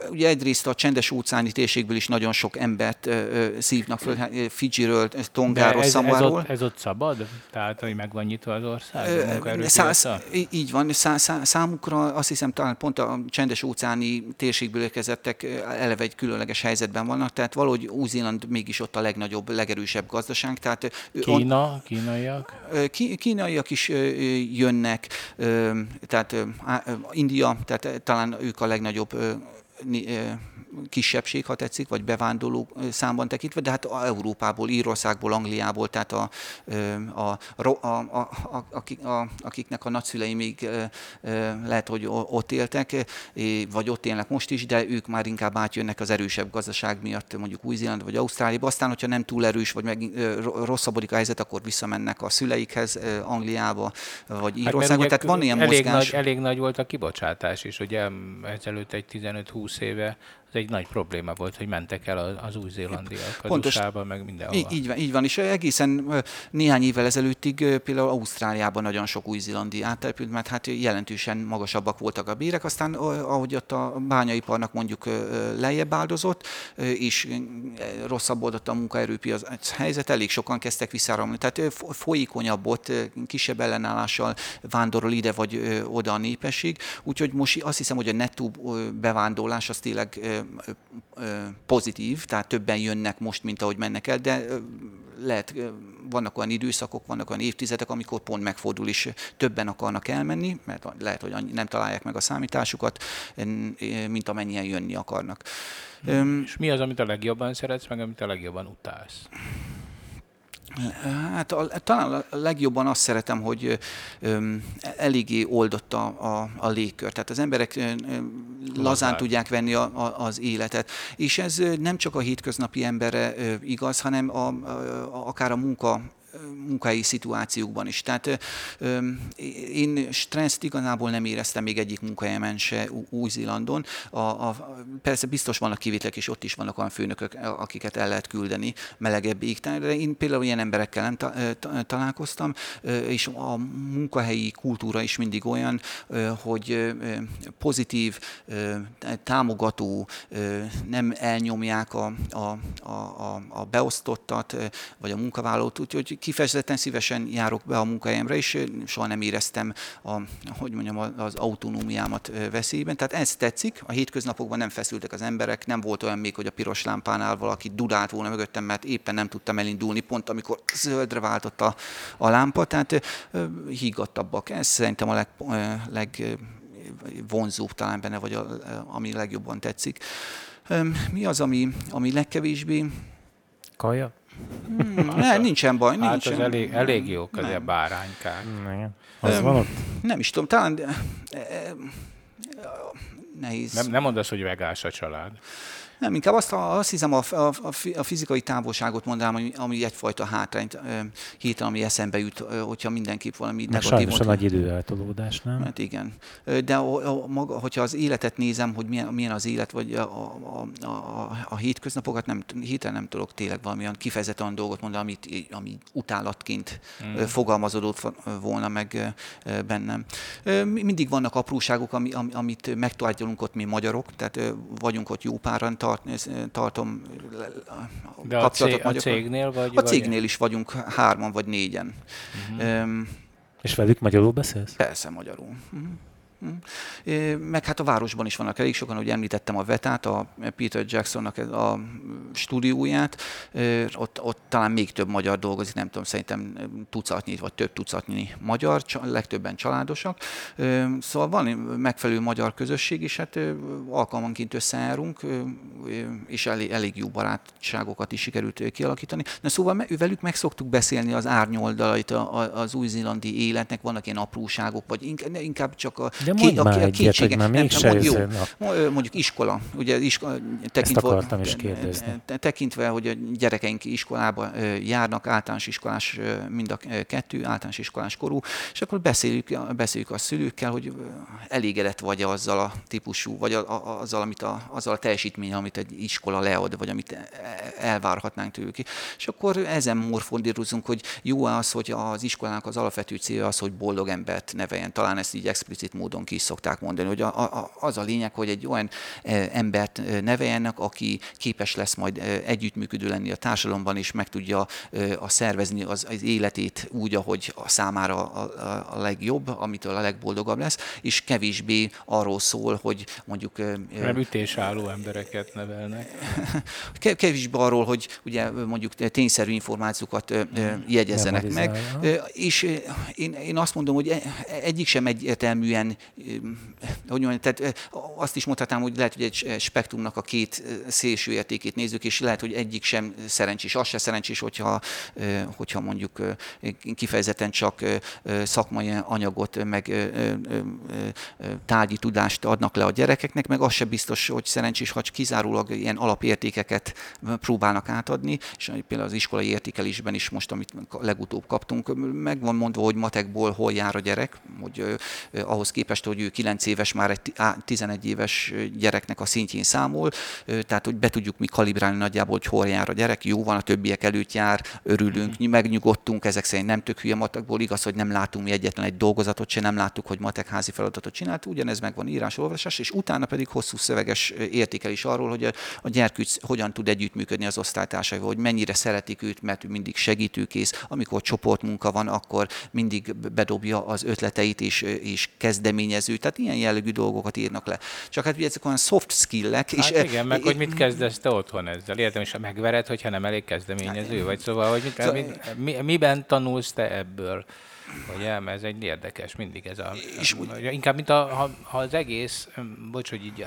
Ugye egyrészt a csendes óceáni térségből is nagyon sok embert ö, szívnak föl, hát, Fidzsiről, Tongáról, ez, Ez ott, ez ott szabad? Tehát, hogy meg van nyitva az ország? Száz, így van, szá, szá, számukra azt hiszem talán pont a csendes óceáni térségből érkezettek eleve egy különleges helyzetben vannak, tehát valahogy Új-Zéland mégis ott a legnagyobb, legerősebb gazdaság. Tehát Kína, on, kínaiak? Kínaiak is jönnek, tehát India, tehát talán ők a legnagyobb legnagyobb kisebbség, ha tetszik, vagy bevándorló számban tekintve, de hát Európából, Írországból, Angliából, tehát a, a, a, a, a, a, akiknek a nagyszülei még lehet, hogy ott éltek, vagy ott élnek most is, de ők már inkább átjönnek az erősebb gazdaság miatt, mondjuk Új-Zéland vagy Ausztráliába. Aztán, hogyha nem túl erős, vagy meg rosszabbodik a helyzet, akkor visszamennek a szüleikhez, Angliába, vagy hát Írországba. Hát, tehát van ilyen elég mozgás. Nagy, elég nagy volt a kibocsátás is, ugye ezelőtt egy 15-20 éve ez egy nagy probléma volt, hogy mentek el az új-zélandiak az Pontos, usa meg mindenhol. Így van, így van, és egészen néhány évvel ezelőttig például Ausztráliában nagyon sok új-zélandi áttelepült, mert hát jelentősen magasabbak voltak a bérek, aztán ahogy ott a bányaiparnak mondjuk lejjebb áldozott, és rosszabbodott a munkaerőpiac helyzet, elég sokan kezdtek visszáramolni. Tehát folyékonyabb ott, kisebb ellenállással vándorol ide vagy oda a népesség, úgyhogy most azt hiszem, hogy a nettó bevándorlás az tényleg pozitív, tehát többen jönnek most, mint ahogy mennek el, de lehet, vannak olyan időszakok, vannak olyan évtizedek, amikor pont megfordul is, többen akarnak elmenni, mert lehet, hogy nem találják meg a számításukat, mint amennyien jönni akarnak. És mi az, amit a legjobban szeretsz, meg amit a legjobban utálsz? Hát a, talán a legjobban azt szeretem, hogy öm, eléggé oldott a, a, a légkör. Tehát az emberek öm, lazán Lazán. tudják venni a, a, az életet. És ez nem csak a hétköznapi emberre igaz, hanem a, a, akár a munka munkai szituációkban is. Tehát én stresszt igazából nem éreztem még egyik munkahelyemen se Új-Zélandon. A, a, persze biztos vannak kivételek, és ott is vannak olyan főnökök, akiket el lehet küldeni melegebb égtán, de én például ilyen emberekkel nem ta, ta, találkoztam, és a munkahelyi kultúra is mindig olyan, hogy pozitív, támogató, nem elnyomják a, a, a, a beosztottat, vagy a munkavállalót, úgyhogy kifejezetten szívesen járok be a munkahelyemre, és soha nem éreztem a, hogy mondjam, az autonómiámat veszélyben. Tehát ez tetszik, a hétköznapokban nem feszültek az emberek, nem volt olyan még, hogy a piros lámpánál valaki dudált volna mögöttem, mert éppen nem tudtam elindulni, pont amikor zöldre váltott a, a lámpa, tehát higgadtabbak. Ez szerintem a leg, leg vonzóbb talán benne, vagy a, ami legjobban tetszik. Mi az, ami, ami legkevésbé? Kaja? Hmm, ne, nincsen baj. Hát nincsen. az elég, elég jó az a báránykák. Igen. Az um, van ott? Nem is tudom, talán nehéz. Nem, nem mondasz, hogy vegás a család. Nem, inkább azt, azt hiszem a, a, a fizikai távolságot mondanám, ami, ami egyfajta hátrányt héten, ami eszembe jut, hogyha mindenképp valami Meg negatív. Sajnos a nagy időeltolódás, nem? Hát igen. De a, a, maga, hogyha az életet nézem, hogy milyen, milyen az élet, vagy a, a, a, a, a hétköznapokat, nem, héten nem tudok tényleg valamilyen kifejezetten dolgot mondani, amit, ami utálatként mm. fogalmazódott volna meg bennem. Mindig vannak apróságok, ami, amit megtalálunk ott mi magyarok, tehát vagyunk ott jó páran, tart, tartom De a, cég, a cégnél vagy? A cégnél is vagyunk hárman vagy négyen. Uh-huh. Um, És velük magyarul beszélsz? Persze, magyarul. Uh-huh. Meg hát a városban is vannak elég sokan, hogy említettem a Vetát, a Peter Jacksonnak a stúdióját, ott, ott talán még több magyar dolgozik, nem tudom, szerintem tucatnyi vagy több tucatnyi magyar, legtöbben családosak. Szóval van megfelelő magyar közösség, és hát alkalmanként összejárunk, és elég, elég jó barátságokat is sikerült kialakítani. Na szóval velük meg szoktuk beszélni az árnyoldalait az új-zélandi életnek, vannak ilyen apróságok, vagy inkább csak a, mondj ki, a, egyet, hogy már még se jó, mondjuk iskola, ugye iskola, tekintve, akartam is kérdezni. Tekintve, hogy a gyerekeink iskolába járnak, általános iskolás mind a kettő, általános iskolás korú, és akkor beszéljük, beszéljük a szülőkkel, hogy elégedett vagy azzal a típusú, vagy azzal, amit a, azzal a teljesítmény, amit egy iskola lead, vagy amit elvárhatnánk tőlük. És akkor ezen morfondírozunk, hogy jó az, hogy az iskolának az alapvető célja az, hogy boldog embert neveljen. Talán ezt így explicit módon ki is szokták mondani, hogy a, a, az a lényeg, hogy egy olyan embert neveljenek, aki képes lesz majd együttműködő lenni a társadalomban, és meg tudja a szervezni az, az életét úgy, ahogy a számára a, a, legjobb, amitől a legboldogabb lesz, és kevésbé arról szól, hogy mondjuk... Nem ütésálló embereket nevelnek. <laughs> Kevésbé arról, hogy ugye mondjuk tényszerű információkat jegyezzenek meg, és én, én azt mondom, hogy e, egyik sem egyértelműen, hogy mondjam, tehát azt is mondhatnám, hogy lehet, hogy egy spektrumnak a két szélső értékét nézzük, és lehet, hogy egyik sem szerencsés. Az se szerencsés, hogyha, hogyha mondjuk kifejezetten csak szakmai anyagot, meg tárgyi tudást adnak le a gyerekeknek, meg az se biztos, hogy szerencsés, ha kizárólag ilyen alapértékeket próbálnak átadni, és például az iskolai értékelésben is most, amit legutóbb kaptunk, meg van mondva, hogy matekból hol jár a gyerek, hogy ahhoz képest, hogy ő 9 éves, már egy 11 éves gyereknek a szintjén számol, eh, tehát hogy be tudjuk mi kalibrálni nagyjából, hogy hol jár a gyerek, jó van, a többiek előtt jár, örülünk, mm. megnyugodtunk, ezek szerint nem tök hülye matekból, igaz, hogy nem látunk mi egyetlen egy dolgozatot, se nem láttuk, hogy matek házi feladatot csinált, ugyanez meg van írás, olvasás, és utána pedig hosszú szöveges értékelés arról, hogy a, a gyerkőc hogyan tud együttműködni az osztálytársaival, hogy mennyire szeretik őt, mert ő mindig segítőkész, amikor csoportmunka van, akkor mindig bedobja az ötleteit és, és kezdeményező. Tehát ilyen jellegű dolgokat írnak le. Csak hát ugye ezek olyan soft skill-ek. Hát és igen, meg hogy mit kezdesz te otthon ezzel. Értem, és megvered, hogyha nem elég kezdeményező vagy. Szóval, hogy mit, szóval, mit, mi, miben tanulsz te ebből? Ugye, mert ez egy érdekes, mindig ez a... És úgy, inkább, mint a, ha, ha az egész, bocs, hogy így,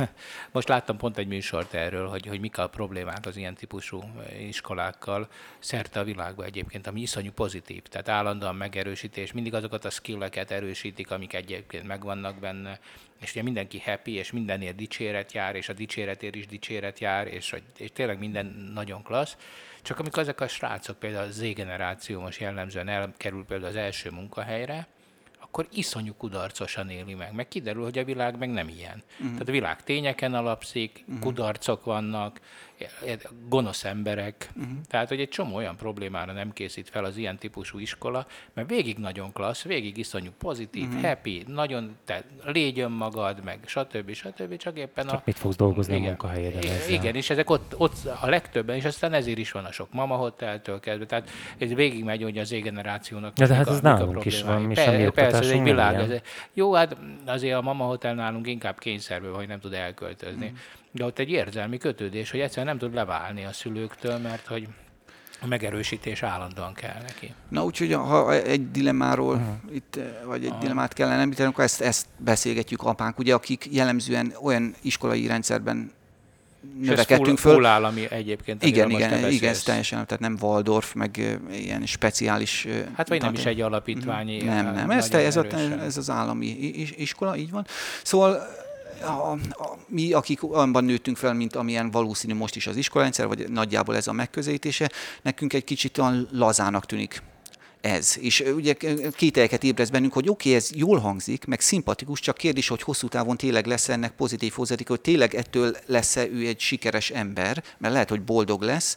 <laughs> most láttam pont egy műsort erről, hogy, hogy mik a problémák az ilyen típusú iskolákkal. Szerte a világban egyébként, ami iszonyú pozitív, tehát állandóan megerősítés, mindig azokat a skilleket erősítik, amik egyébként megvannak benne, és ugye mindenki happy, és mindenért dicséret jár, és a dicséretért is dicséret jár, és, és tényleg minden nagyon klassz, csak amikor ezek a srácok, például a Z-generáció most jellemzően elkerül például az első munkahelyre, akkor iszonyú kudarcosan éli meg. Meg kiderül, hogy a világ meg nem ilyen. Uh-huh. Tehát a világ tényeken alapszik, uh-huh. kudarcok vannak, gonosz emberek. Uh-huh. Tehát, hogy egy csomó olyan problémára nem készít fel az ilyen típusú iskola, mert végig nagyon klassz, végig iszonyú pozitív, uh-huh. happy, nagyon te légy önmagad, meg stb. stb. Csak éppen csak a... mit fogsz dolgozni igen, a munkahelyeden ezzel. Igen, és ezek ott, ott a legtöbben, és aztán ezért is van a sok mama hoteltől kezdve. Tehát ez végig megy, hogy az égenerációnak ja, de hát a, ez nálunk is van, mi semmi Persze, ez egy világ. Ez, jó, hát azért a mama hotel nálunk inkább kényszerből, hogy nem tud elköltözni. Uh-huh de ott egy érzelmi kötődés, hogy egyszerűen nem tud leválni a szülőktől, mert hogy a megerősítés állandóan kell neki. Na úgyhogy ha egy dilemmáról uh-huh. itt, vagy egy uh-huh. dilemmát kellene említeni, akkor ezt, ezt beszélgetjük apánk, ugye, akik jellemzően olyan iskolai rendszerben növekedtünk föl. Full állami egyébként. Igen, igen, igen, ez teljesen, tehát nem Waldorf, meg ilyen speciális... Hát vagy nem is egy alapítványi. Nem, nem, ez, te, ez, a, ez az állami iskola, így van. Szóval a, a, mi, akik olyanban nőttünk fel, mint amilyen valószínű most is az iskolarendszer, vagy nagyjából ez a megközelítése, nekünk egy kicsit olyan lazának tűnik ez. És ugye kételyeket ébreszt bennünk, hogy oké, okay, ez jól hangzik, meg szimpatikus, csak kérdés, hogy hosszú távon tényleg lesz ennek pozitív hozzádik, hogy tényleg ettől lesz-e ő egy sikeres ember, mert lehet, hogy boldog lesz,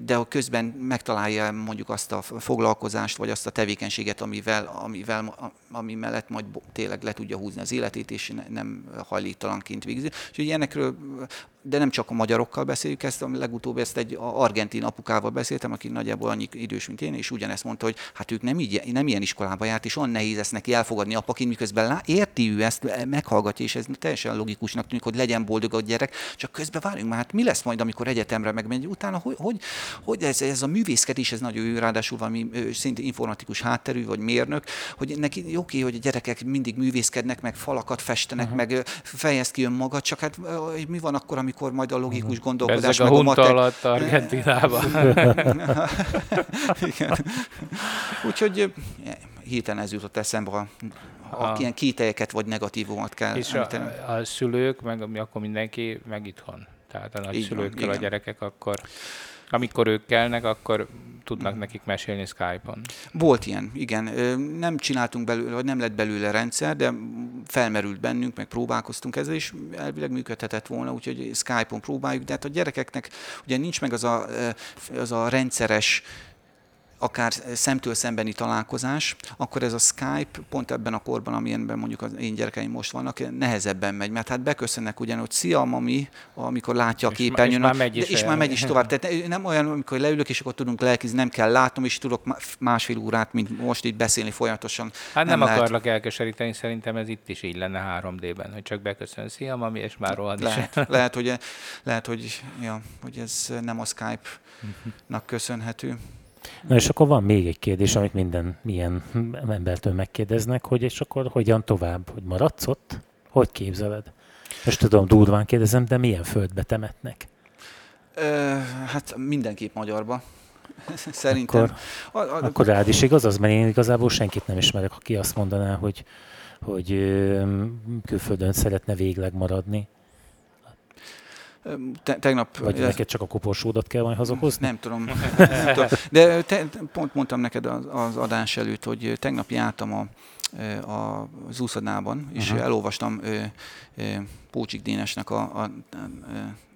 de közben megtalálja mondjuk azt a foglalkozást, vagy azt a tevékenységet, amivel, amivel, ami mellett majd tényleg le tudja húzni az életét, és nem hajlítalanként végzi. Úgyhogy ilyenekről de nem csak a magyarokkal beszéljük ezt, a legutóbb ezt egy argentin apukával beszéltem, aki nagyjából annyi idős, mint én, és ugyanezt mondta, hogy hát ők nem, így, nem ilyen iskolába járt, és olyan nehéz ezt neki elfogadni apaként, miközben lá, érti ő ezt, e, meghallgatja, és ez teljesen logikusnak tűnik, hogy legyen boldog a gyerek, csak közben várjunk már, hát mi lesz majd, amikor egyetemre megmegy, utána hogy, hogy, hogy ez, ez, a művészkedés, ez nagyon jó, ráadásul valami szinte informatikus hátterű, vagy mérnök, hogy neki oké, hogy a gyerekek mindig művészkednek, meg falakat festenek, uh-huh. meg fejezd ki önmagad, csak hát mi van akkor, amikor amikor majd a logikus gondolkodás... Ezek a hunta a alatt Argentinában. <laughs> Igen. Úgyhogy hirtelen ez jutott eszembe, ha ha ilyen kételyeket vagy negatívumot kell És a, a, szülők, meg akkor mindenki meg itthon. Tehát a nagyszülőkkel a gyerekek akkor amikor ők kelnek, akkor tudnak nekik mesélni Skype-on. Volt ilyen, igen. Nem csináltunk belőle, vagy nem lett belőle rendszer, de felmerült bennünk, meg próbálkoztunk ezzel, és elvileg működhetett volna, úgyhogy Skype-on próbáljuk, de hát a gyerekeknek ugye nincs meg az a, az a rendszeres akár szemtől szembeni találkozás, akkor ez a Skype pont ebben a korban, amilyenben mondjuk az én gyerekeim most vannak, nehezebben megy, mert hát beköszönnek ugyanúgy, szia mami, amikor látja a képernyőn, és, már megy is, és már megy is tovább. Tehát nem olyan, amikor leülök, és akkor tudunk lelkizni, nem kell látnom, és tudok másfél órát, mint most itt beszélni folyamatosan. Hát nem, nem akarlak lehet. elkeseríteni, szerintem ez itt is így lenne 3D-ben, hogy csak beköszön, szia mami, és már rohad lehet, is. lehet, <laughs> hogy, lehet, hogy, ja, hogy ez nem a Skype-nak köszönhető. Na és akkor van még egy kérdés, amit minden ilyen embertől megkérdeznek, hogy és akkor hogyan tovább? Hogy maradsz ott? Hogy képzeled? Most tudom, durván kérdezem, de milyen földbe temetnek? Ö, hát mindenképp magyarba. <laughs> Szerintem. Akkor, a, a, akkor rád is igaz az, mert én igazából senkit nem ismerek, aki azt mondaná, hogy, hogy külföldön szeretne végleg maradni. Te, tegnap... Vagy ez... neked csak a koporsódat kell majd hazahozni? Nem tudom. nem <laughs> tudom. De te, pont mondtam neked az, az adás előtt, hogy tegnap jártam a, a, az úszodnában, és uh-huh. elolvastam Pócsik Dénesnek a, a,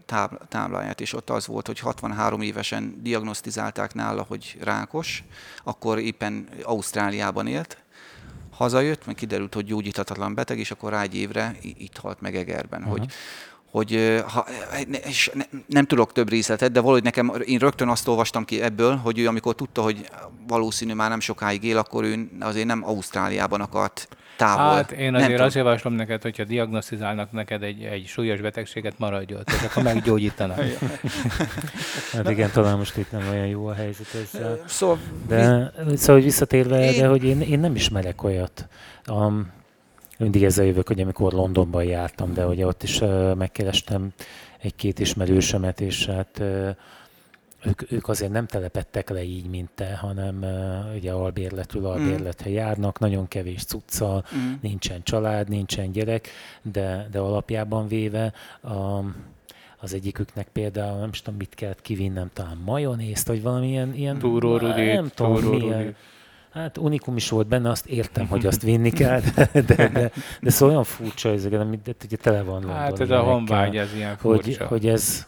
a tábláját, és ott az volt, hogy 63 évesen diagnosztizálták nála, hogy rákos, akkor éppen Ausztráliában élt, hazajött, meg kiderült, hogy gyógyíthatatlan beteg, és akkor rá egy évre itt halt meg Egerben, uh-huh. hogy hogy ha, és nem tudok több részletet, de valahogy nekem, én rögtön azt olvastam ki ebből, hogy ő amikor tudta, hogy valószínű már nem sokáig él, akkor ő azért nem Ausztráliában akart távol. Hát én azért nem azt javaslom neked, hogyha diagnosztizálnak neked egy, egy súlyos betegséget, maradj ott, és akkor meggyógyítanak. <laughs> hát igen, talán most itt nem olyan jó a helyzet ezzel. Szóval, de, szóval hogy visszatérve én... de hogy én, én nem ismerek olyat. Um, mindig ezzel jövök, hogy amikor Londonban jártam, de ugye ott is megkerestem egy-két ismerősömet, és hát ők, ők azért nem telepettek le így, mint te, hanem uh, ugye albérletről albérletre mm. járnak, nagyon kevés cucca, mm. nincsen család, nincsen gyerek, de, de alapjában véve um, az egyiküknek például, nem tudom, mit kellett kivinnem, talán majonézt, vagy valamilyen ilyen... Túró nem tudom, milyen, Hát unikum is volt benne, azt értem, hogy azt <laughs> vinni kell, de, de, de, de szóval olyan furcsa ezeket, amit ugye tele van London. Hát ez a honvágy, ez ilyen furcsa. Hogy, hogy ez,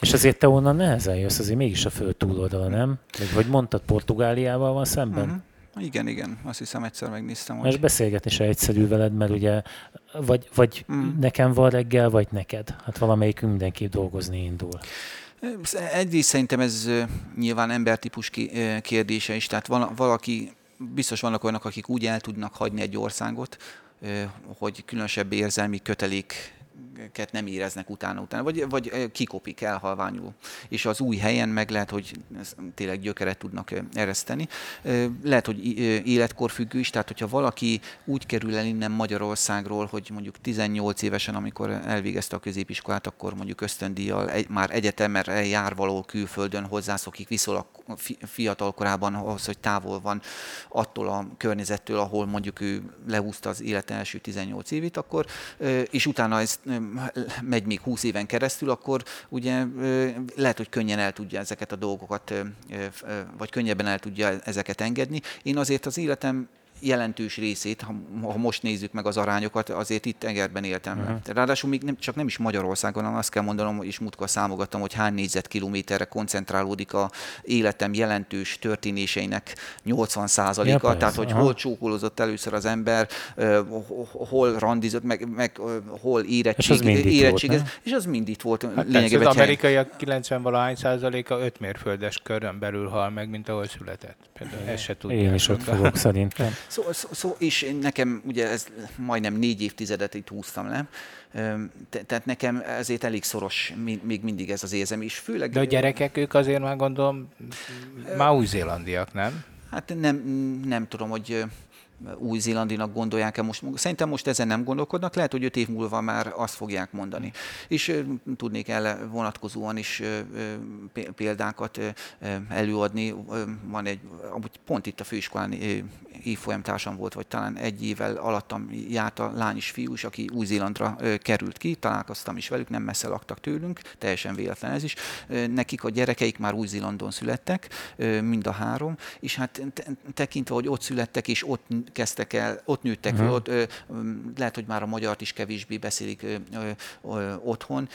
és azért te onnan nehezen jössz, azért mégis a föld túloldala, nem? Vagy, vagy mondtad, Portugáliával van szemben? Uh-huh. Igen, igen, azt hiszem egyszer megnéztem. Hogy... Most beszélgetni se egyszerű veled, mert ugye vagy, vagy mm. nekem van reggel, vagy neked. Hát valamelyikünk mindenképp dolgozni indul. Egyrészt szerintem ez nyilván embertípus kérdése is, tehát valaki, biztos vannak olyanok, akik úgy el tudnak hagyni egy országot, hogy különösebb érzelmi kötelék ket nem éreznek utána, utána vagy, vagy kikopik, elhalványul. És az új helyen meg lehet, hogy tényleg gyökeret tudnak ereszteni. Lehet, hogy életkor függő is, tehát hogyha valaki úgy kerül el innen Magyarországról, hogy mondjuk 18 évesen, amikor elvégezte a középiskolát, akkor mondjuk ösztöndíjjal egy, már egyetemre jár való külföldön hozzászokik viszonylag fiatal korában ahhoz, hogy távol van attól a környezettől, ahol mondjuk ő leúzta az élet első 18 évét, akkor, és utána ez megy még 20 éven keresztül, akkor ugye lehet, hogy könnyen el tudja ezeket a dolgokat, vagy könnyebben el tudja ezeket engedni. Én azért az életem jelentős részét, ha, ha most nézzük meg az arányokat, azért itt Egerben éltem. Uh-huh. Ráadásul még nem, csak nem is Magyarországon, hanem azt kell mondanom, és múltkor számogattam, hogy hány négyzetkilométerre koncentrálódik a életem jelentős történéseinek 80%-a, tehát hogy aha. hol csókolózott először az ember, hol randizott, meg, meg hol érettség, és érettség, volt, és az mind itt volt. Hát lényegében az amerikaiak 90 valahány százaléka 5 mérföldes körön belül hal meg, mint ahol született. Például ezt se tudják. Én is ott fogok szerintem. Szó, szó, szó, és nekem ugye ez majdnem négy évtizedet itt húztam le, Te, tehát nekem ezért elég szoros még mindig ez az érzem, és főleg... De a gyerekek, ők azért már gondolom, már új-zélandiak, nem? Hát nem, nem tudom, hogy új-zélandinak gondolják-e most. Szerintem most ezen nem gondolkodnak, lehet, hogy öt év múlva már azt fogják mondani. És tudnék el vonatkozóan is példákat előadni. Van egy, amúgy pont itt a főiskolán évfolyamtársam volt, vagy talán egy évvel alattam járt a lány is fiú is, aki Új-Zélandra került ki, találkoztam is velük, nem messze laktak tőlünk, teljesen véletlen ez is. Nekik a gyerekeik már Új-Zélandon születtek, mind a három, és hát tekintve, hogy ott születtek, és ott kezdtek el, ott nőttek uh-huh. ott, lehet, hogy már a magyart is kevésbé beszélik otthon,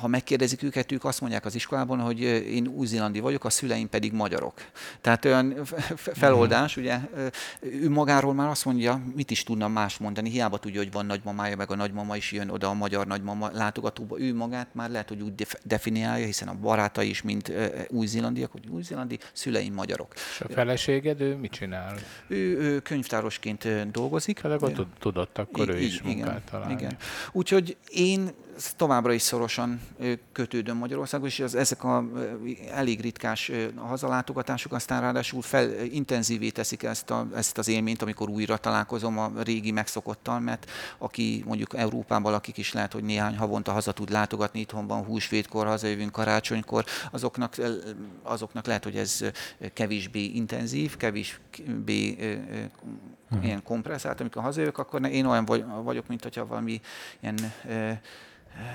ha megkérdezik őket, ők azt mondják az iskolában, hogy én új-zélandi vagyok, a szüleim pedig magyarok. Tehát olyan feloldás, ugye, ő magáról már azt mondja, mit is tudna más mondani, hiába tudja, hogy van nagymamája, meg a nagymama is jön oda a magyar nagymama látogatóba, ő magát már lehet, hogy úgy definiálja, hiszen a barátai is, mint új-zélandiak, hogy új-zélandi, szüleim magyarok. És a feleséged, ő mit csinál? Ő, ő könyvtárosként dolgozik. Hát akkor tudott akkor ő is igen, munkát találni. Igen. Úgyhogy én továbbra is szorosan kötődöm Magyarországhoz, és az, ezek a elég ritkás hazalátogatások aztán ráadásul fel, intenzívé teszik ezt, a, ezt az élményt, amikor újra találkozom a régi megszokottal, mert aki mondjuk Európában lakik is lehet, hogy néhány havonta haza tud látogatni, itthon van húsvétkor, hazajövünk karácsonykor, azoknak, azoknak lehet, hogy ez kevésbé intenzív, kevésbé ilyen kompresszált, amikor hazajövök, akkor én olyan vagyok, mint hogyha valami ilyen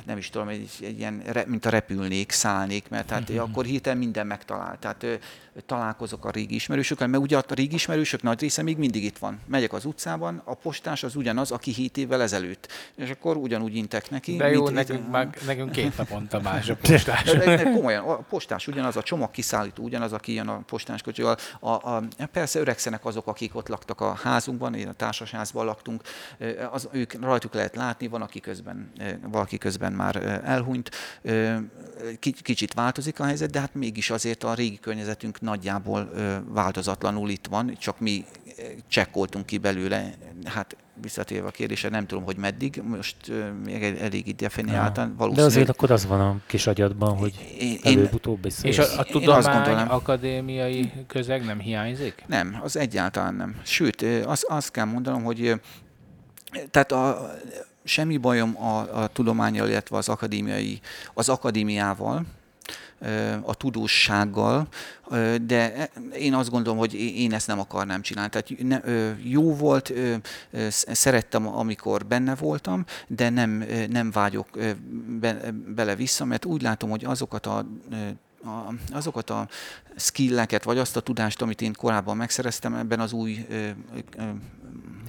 nem is tudom, egy, egy ilyen, mint a repülnék, szállnék, mert hát uh-huh. akkor hirtelen minden megtalál. Tehát találkozok a régi ismerősökkel, mert ugye a régi ismerősök nagy része még mindig itt van. Megyek az utcában, a postás az ugyanaz, aki 7 évvel ezelőtt. És akkor ugyanúgy intek neki. De jó, mit, nekünk, mit, meg, nekünk két naponta más a <laughs> postás. de, de, komolyan, a postás ugyanaz, a csomag kiszállító ugyanaz, aki jön a postás kocsival. A, a, persze öregszenek azok, akik ott laktak a házunkban, én a társasházban laktunk, az, ők rajtuk lehet látni, van, aki közben, valaki közben már elhunyt. Kicsit változik a helyzet, de hát mégis azért a régi környezetünk nagyjából változatlanul itt van, csak mi csekkoltunk ki belőle, hát visszatérve a kérdésre, nem tudom, hogy meddig, most még elég itt definiáltan. Ja. De azért akkor az van a kis agyadban, hogy előbb-utóbb biztos. És a, a tudomány akadémiai közeg nem hiányzik? Nem, az egyáltalán nem. Sőt, azt, azt kell mondanom, hogy tehát a, semmi bajom a, a tudományjal, illetve az akadémiai, az akadémiával, a tudóssággal, de én azt gondolom, hogy én ezt nem akarnám csinálni. Tehát jó volt, szerettem, amikor benne voltam, de nem, nem vágyok bele vissza, mert úgy látom, hogy azokat a a, azokat a skilleket, vagy azt a tudást, amit én korábban megszereztem ebben az új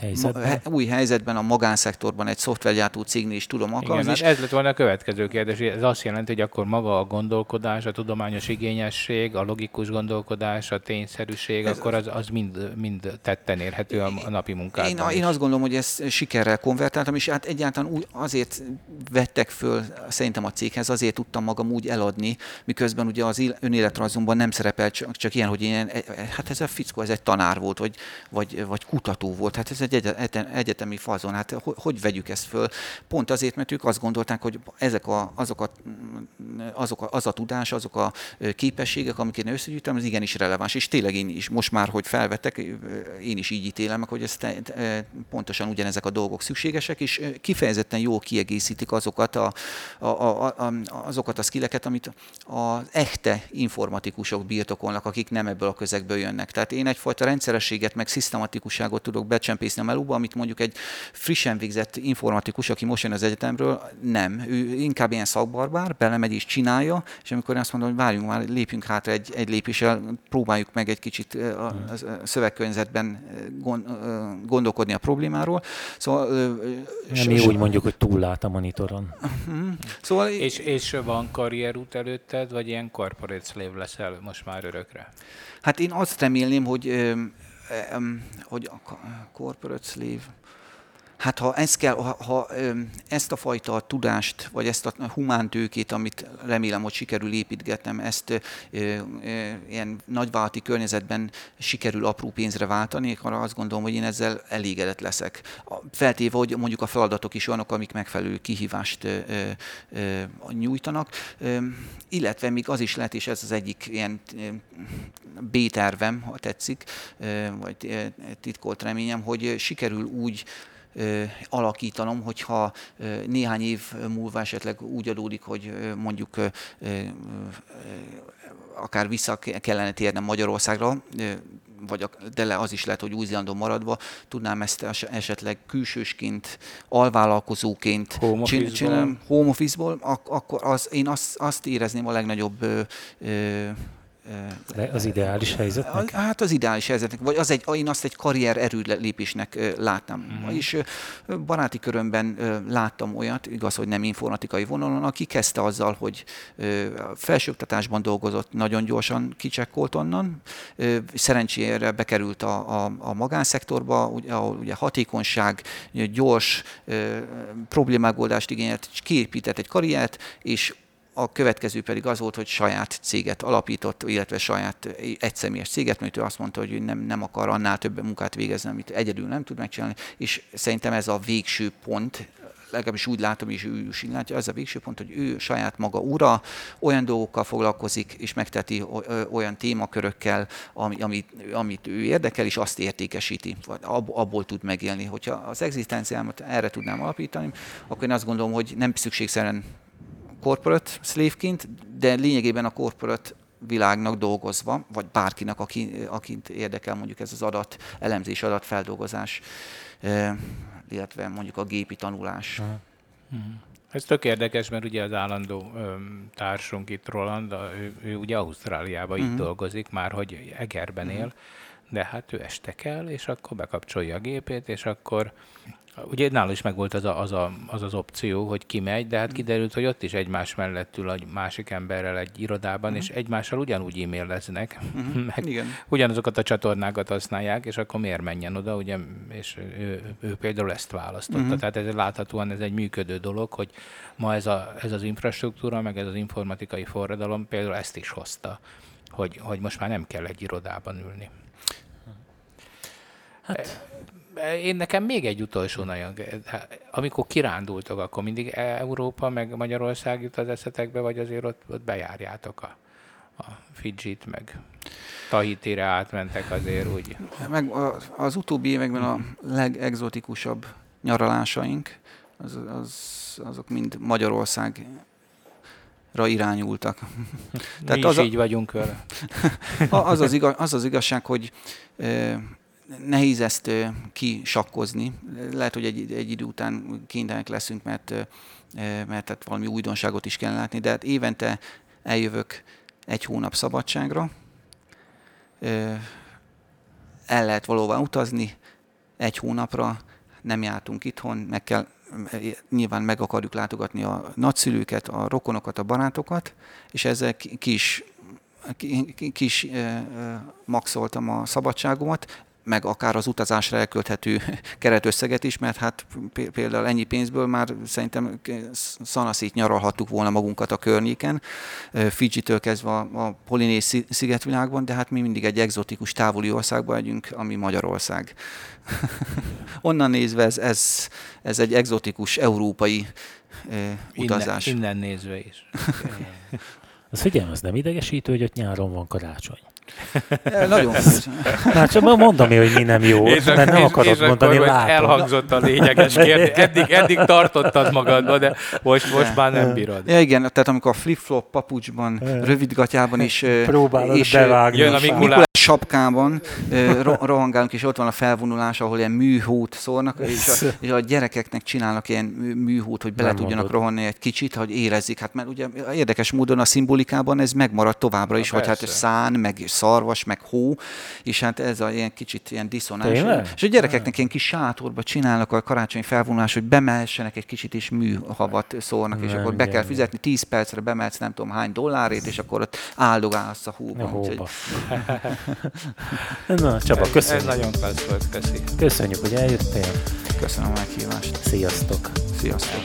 helyzetben. új helyzetben a magánszektorban egy szoftvergyártó cégnél is tudom alkalmazni. Igen, hát ez lett volna a következő kérdés. Ez azt jelenti, hogy akkor maga a gondolkodás, a tudományos igényesség, a logikus gondolkodás, a tényszerűség, ez akkor az, az mind, mind tetten érhető a, a napi munkában. Én, én azt gondolom, hogy ezt sikerrel konvertáltam, és hát egyáltalán úgy azért vettek föl szerintem a céghez, azért tudtam magam úgy eladni, miközben ugye az önéletrajzomban nem szerepel csak, csak ilyen, hogy ilyen, e- e- hát ez a fickó, ez egy tanár volt, vagy, vagy, vagy kutató volt. Hát ez egy egy egyetemi fazon. Hát hogy, vegyük ezt föl? Pont azért, mert ők azt gondolták, hogy ezek a, azok a, azok a, az a tudás, azok a képességek, amiket én összegyűjtöm, az igenis releváns. És tényleg én is, most már, hogy felvettek, én is így ítélem hogy ez pontosan ugyanezek a dolgok szükségesek, és kifejezetten jól kiegészítik azokat a, a, a, a, azokat a skilleket, amit az echte informatikusok birtokolnak, akik nem ebből a közegből jönnek. Tehát én egyfajta rendszerességet, meg szisztematikusságot tudok becsempészni a melóba, amit mondjuk egy frissen végzett informatikus, aki most jön az egyetemről, nem. Ő inkább ilyen szakbarbár, belemegy és csinálja, és amikor azt mondom, hogy várjunk már, lépjünk hátra egy, egy lépéssel, próbáljuk meg egy kicsit a, szövegkörnyezetben gondolkodni a problémáról. Szóval, nem mi úgy mondjuk, hogy túllát a monitoron. Mhm. Szóval, és, és van karrierút előtted, vagy ilyen corporate slave leszel most már örökre? Hát én azt remélném, hogy hogy a corporate sleeve, hát ha, ezt, kell, ha, ha ezt a fajta tudást, vagy ezt a humántőkét, amit remélem, hogy sikerül építgetnem, ezt ilyen nagyvállalati környezetben sikerül apró pénzre váltani, akkor azt gondolom, hogy én ezzel elégedett leszek. Feltéve, hogy mondjuk a feladatok is olyanok, amik megfelelő kihívást nyújtanak, illetve még az is lehet, és ez az egyik ilyen B-tervem, ha tetszik, vagy titkolt reményem, hogy sikerül úgy alakítanom, hogyha néhány év múlva esetleg úgy adódik, hogy mondjuk akár vissza kellene térnem Magyarországra, vagy de le az is lehet, hogy Új-Zélandon maradva tudnám ezt esetleg külsősként, alvállalkozóként csinálni, home office-ból, akkor az, én azt, azt érezném a legnagyobb az ideális helyzetnek? Hát az ideális helyzetnek, vagy az egy, én azt egy karrier erőlépésnek láttam. Mm. És baráti körömben láttam olyat, igaz, hogy nem informatikai vonalon, aki kezdte azzal, hogy felsőoktatásban dolgozott, nagyon gyorsan kicsekkolt onnan, szerencsére bekerült a, a, a magánszektorba, ahol ugye hatékonyság, gyors problémagoldást igényelt, kiépített egy karriert, és a következő pedig az volt, hogy saját céget alapított, illetve saját egyszemélyes céget, mert ő azt mondta, hogy nem, nem akar annál több munkát végezni, amit egyedül nem tud megcsinálni, és szerintem ez a végső pont, legalábbis úgy látom, és ő is így látja, az a végső pont, hogy ő saját maga ura, olyan dolgokkal foglalkozik, és megteti olyan témakörökkel, ami, amit, amit ő érdekel, és azt értékesíti, vagy abból tud megélni. Hogyha az egzisztenciámat erre tudnám alapítani, akkor én azt gondolom, hogy nem szükségszerűen corporate szlévként, de lényegében a corporate világnak dolgozva, vagy bárkinek, aki, akit érdekel mondjuk ez az adat, elemzés, adatfeldolgozás, illetve mondjuk a gépi tanulás. Uh-huh. Ez tök érdekes, mert ugye az állandó öm, társunk itt, Roland, ő, ő ugye Ausztráliában uh-huh. itt mhm. dolgozik, már hogy Egerben uh-huh. él, de hát ő este kell, és akkor bekapcsolja a gépét, és akkor Ugye nála is megvolt az, a, az, a, az az opció, hogy kimegy, de hát kiderült, hogy ott is egymás mellett ül egy másik emberrel egy irodában, uh-huh. és egymással ugyanúgy e-maileznek, uh-huh. meg Igen. ugyanazokat a csatornákat használják, és akkor miért menjen oda, ugye, és ő, ő például ezt választotta. Uh-huh. Tehát ez láthatóan ez egy működő dolog, hogy ma ez, a, ez az infrastruktúra, meg ez az informatikai forradalom például ezt is hozta, hogy, hogy most már nem kell egy irodában ülni. Hát én nekem még egy utolsó nagyon, amikor kirándultok, akkor mindig Európa meg Magyarország jut az eszetekbe, vagy azért ott, ott bejárjátok a, a Fidzsit, meg Tahitire átmentek azért úgy. Meg az utóbbi években a legexotikusabb nyaralásaink, az, az, azok mind Magyarország irányultak. Tehát Mi az is a, így vagyunk vele. <laughs> az, az, igaz, az az igazság, hogy nehéz ezt kisakkozni. Lehet, hogy egy, egy idő után kénytelenek leszünk, mert, mert hát valami újdonságot is kell látni, de hát évente eljövök egy hónap szabadságra, el lehet valóban utazni egy hónapra, nem jártunk itthon, meg kell, nyilván meg akarjuk látogatni a nagyszülőket, a rokonokat, a barátokat, és ezzel kis kis maxoltam a szabadságomat, meg akár az utazásra elkölthető <laughs> keretösszeget is, mert hát például ennyi pénzből már szerintem szanaszét nyaralhattuk volna magunkat a környéken, Fidzsitől kezdve a, a Polinész szigetvilágban, de hát mi mindig egy egzotikus távoli országban vagyunk, ami Magyarország. <laughs> Onnan nézve ez, ez, ez egy egzotikus európai utazás. Innen, innen nézve is. <laughs> Az figyelj, az nem idegesítő, hogy ott nyáron van karácsony. <laughs> Nagyon Hát csak mondom, hogy mi nem jó, és mert nem akarod és mondani, akkor, látom. Elhangzott a lényeges kérdés. <laughs> Eddig, eddig tartottad magadba, de most, most már nem bírod. Ja, igen, tehát amikor a flip-flop papucsban, rövidgatjában is próbálod és, bevágni. Jön a Mikulás sapkában ro- rohangálunk, és ott van a felvonulás, ahol ilyen műhót szórnak, és a, és a gyerekeknek csinálnak ilyen műhót, hogy bele nem tudjanak mondod. rohanni egy kicsit, hogy érezzék. Hát mert ugye érdekes módon a szimbolikában ez megmarad továbbra is, hogy hát szán, meg szarvas, meg hó, és hát ez a ilyen kicsit ilyen diszonáns. Tényleg? És a gyerekeknek ilyen kis sátorba csinálnak a karácsonyi felvonulás, hogy bemehessenek egy kicsit, és műhavat szórnak, és akkor be kell fizetni, 10 percre bemehetsz nem tudom hány dollárét, és akkor ott áldogálsz a hóban. A hóba. <laughs> Na, Csaba, köszönjük. Ez nagyon klassz volt, köszi. Köszönjük, hogy eljöttél. Köszönöm a meghívást. Sziasztok! Sziasztok!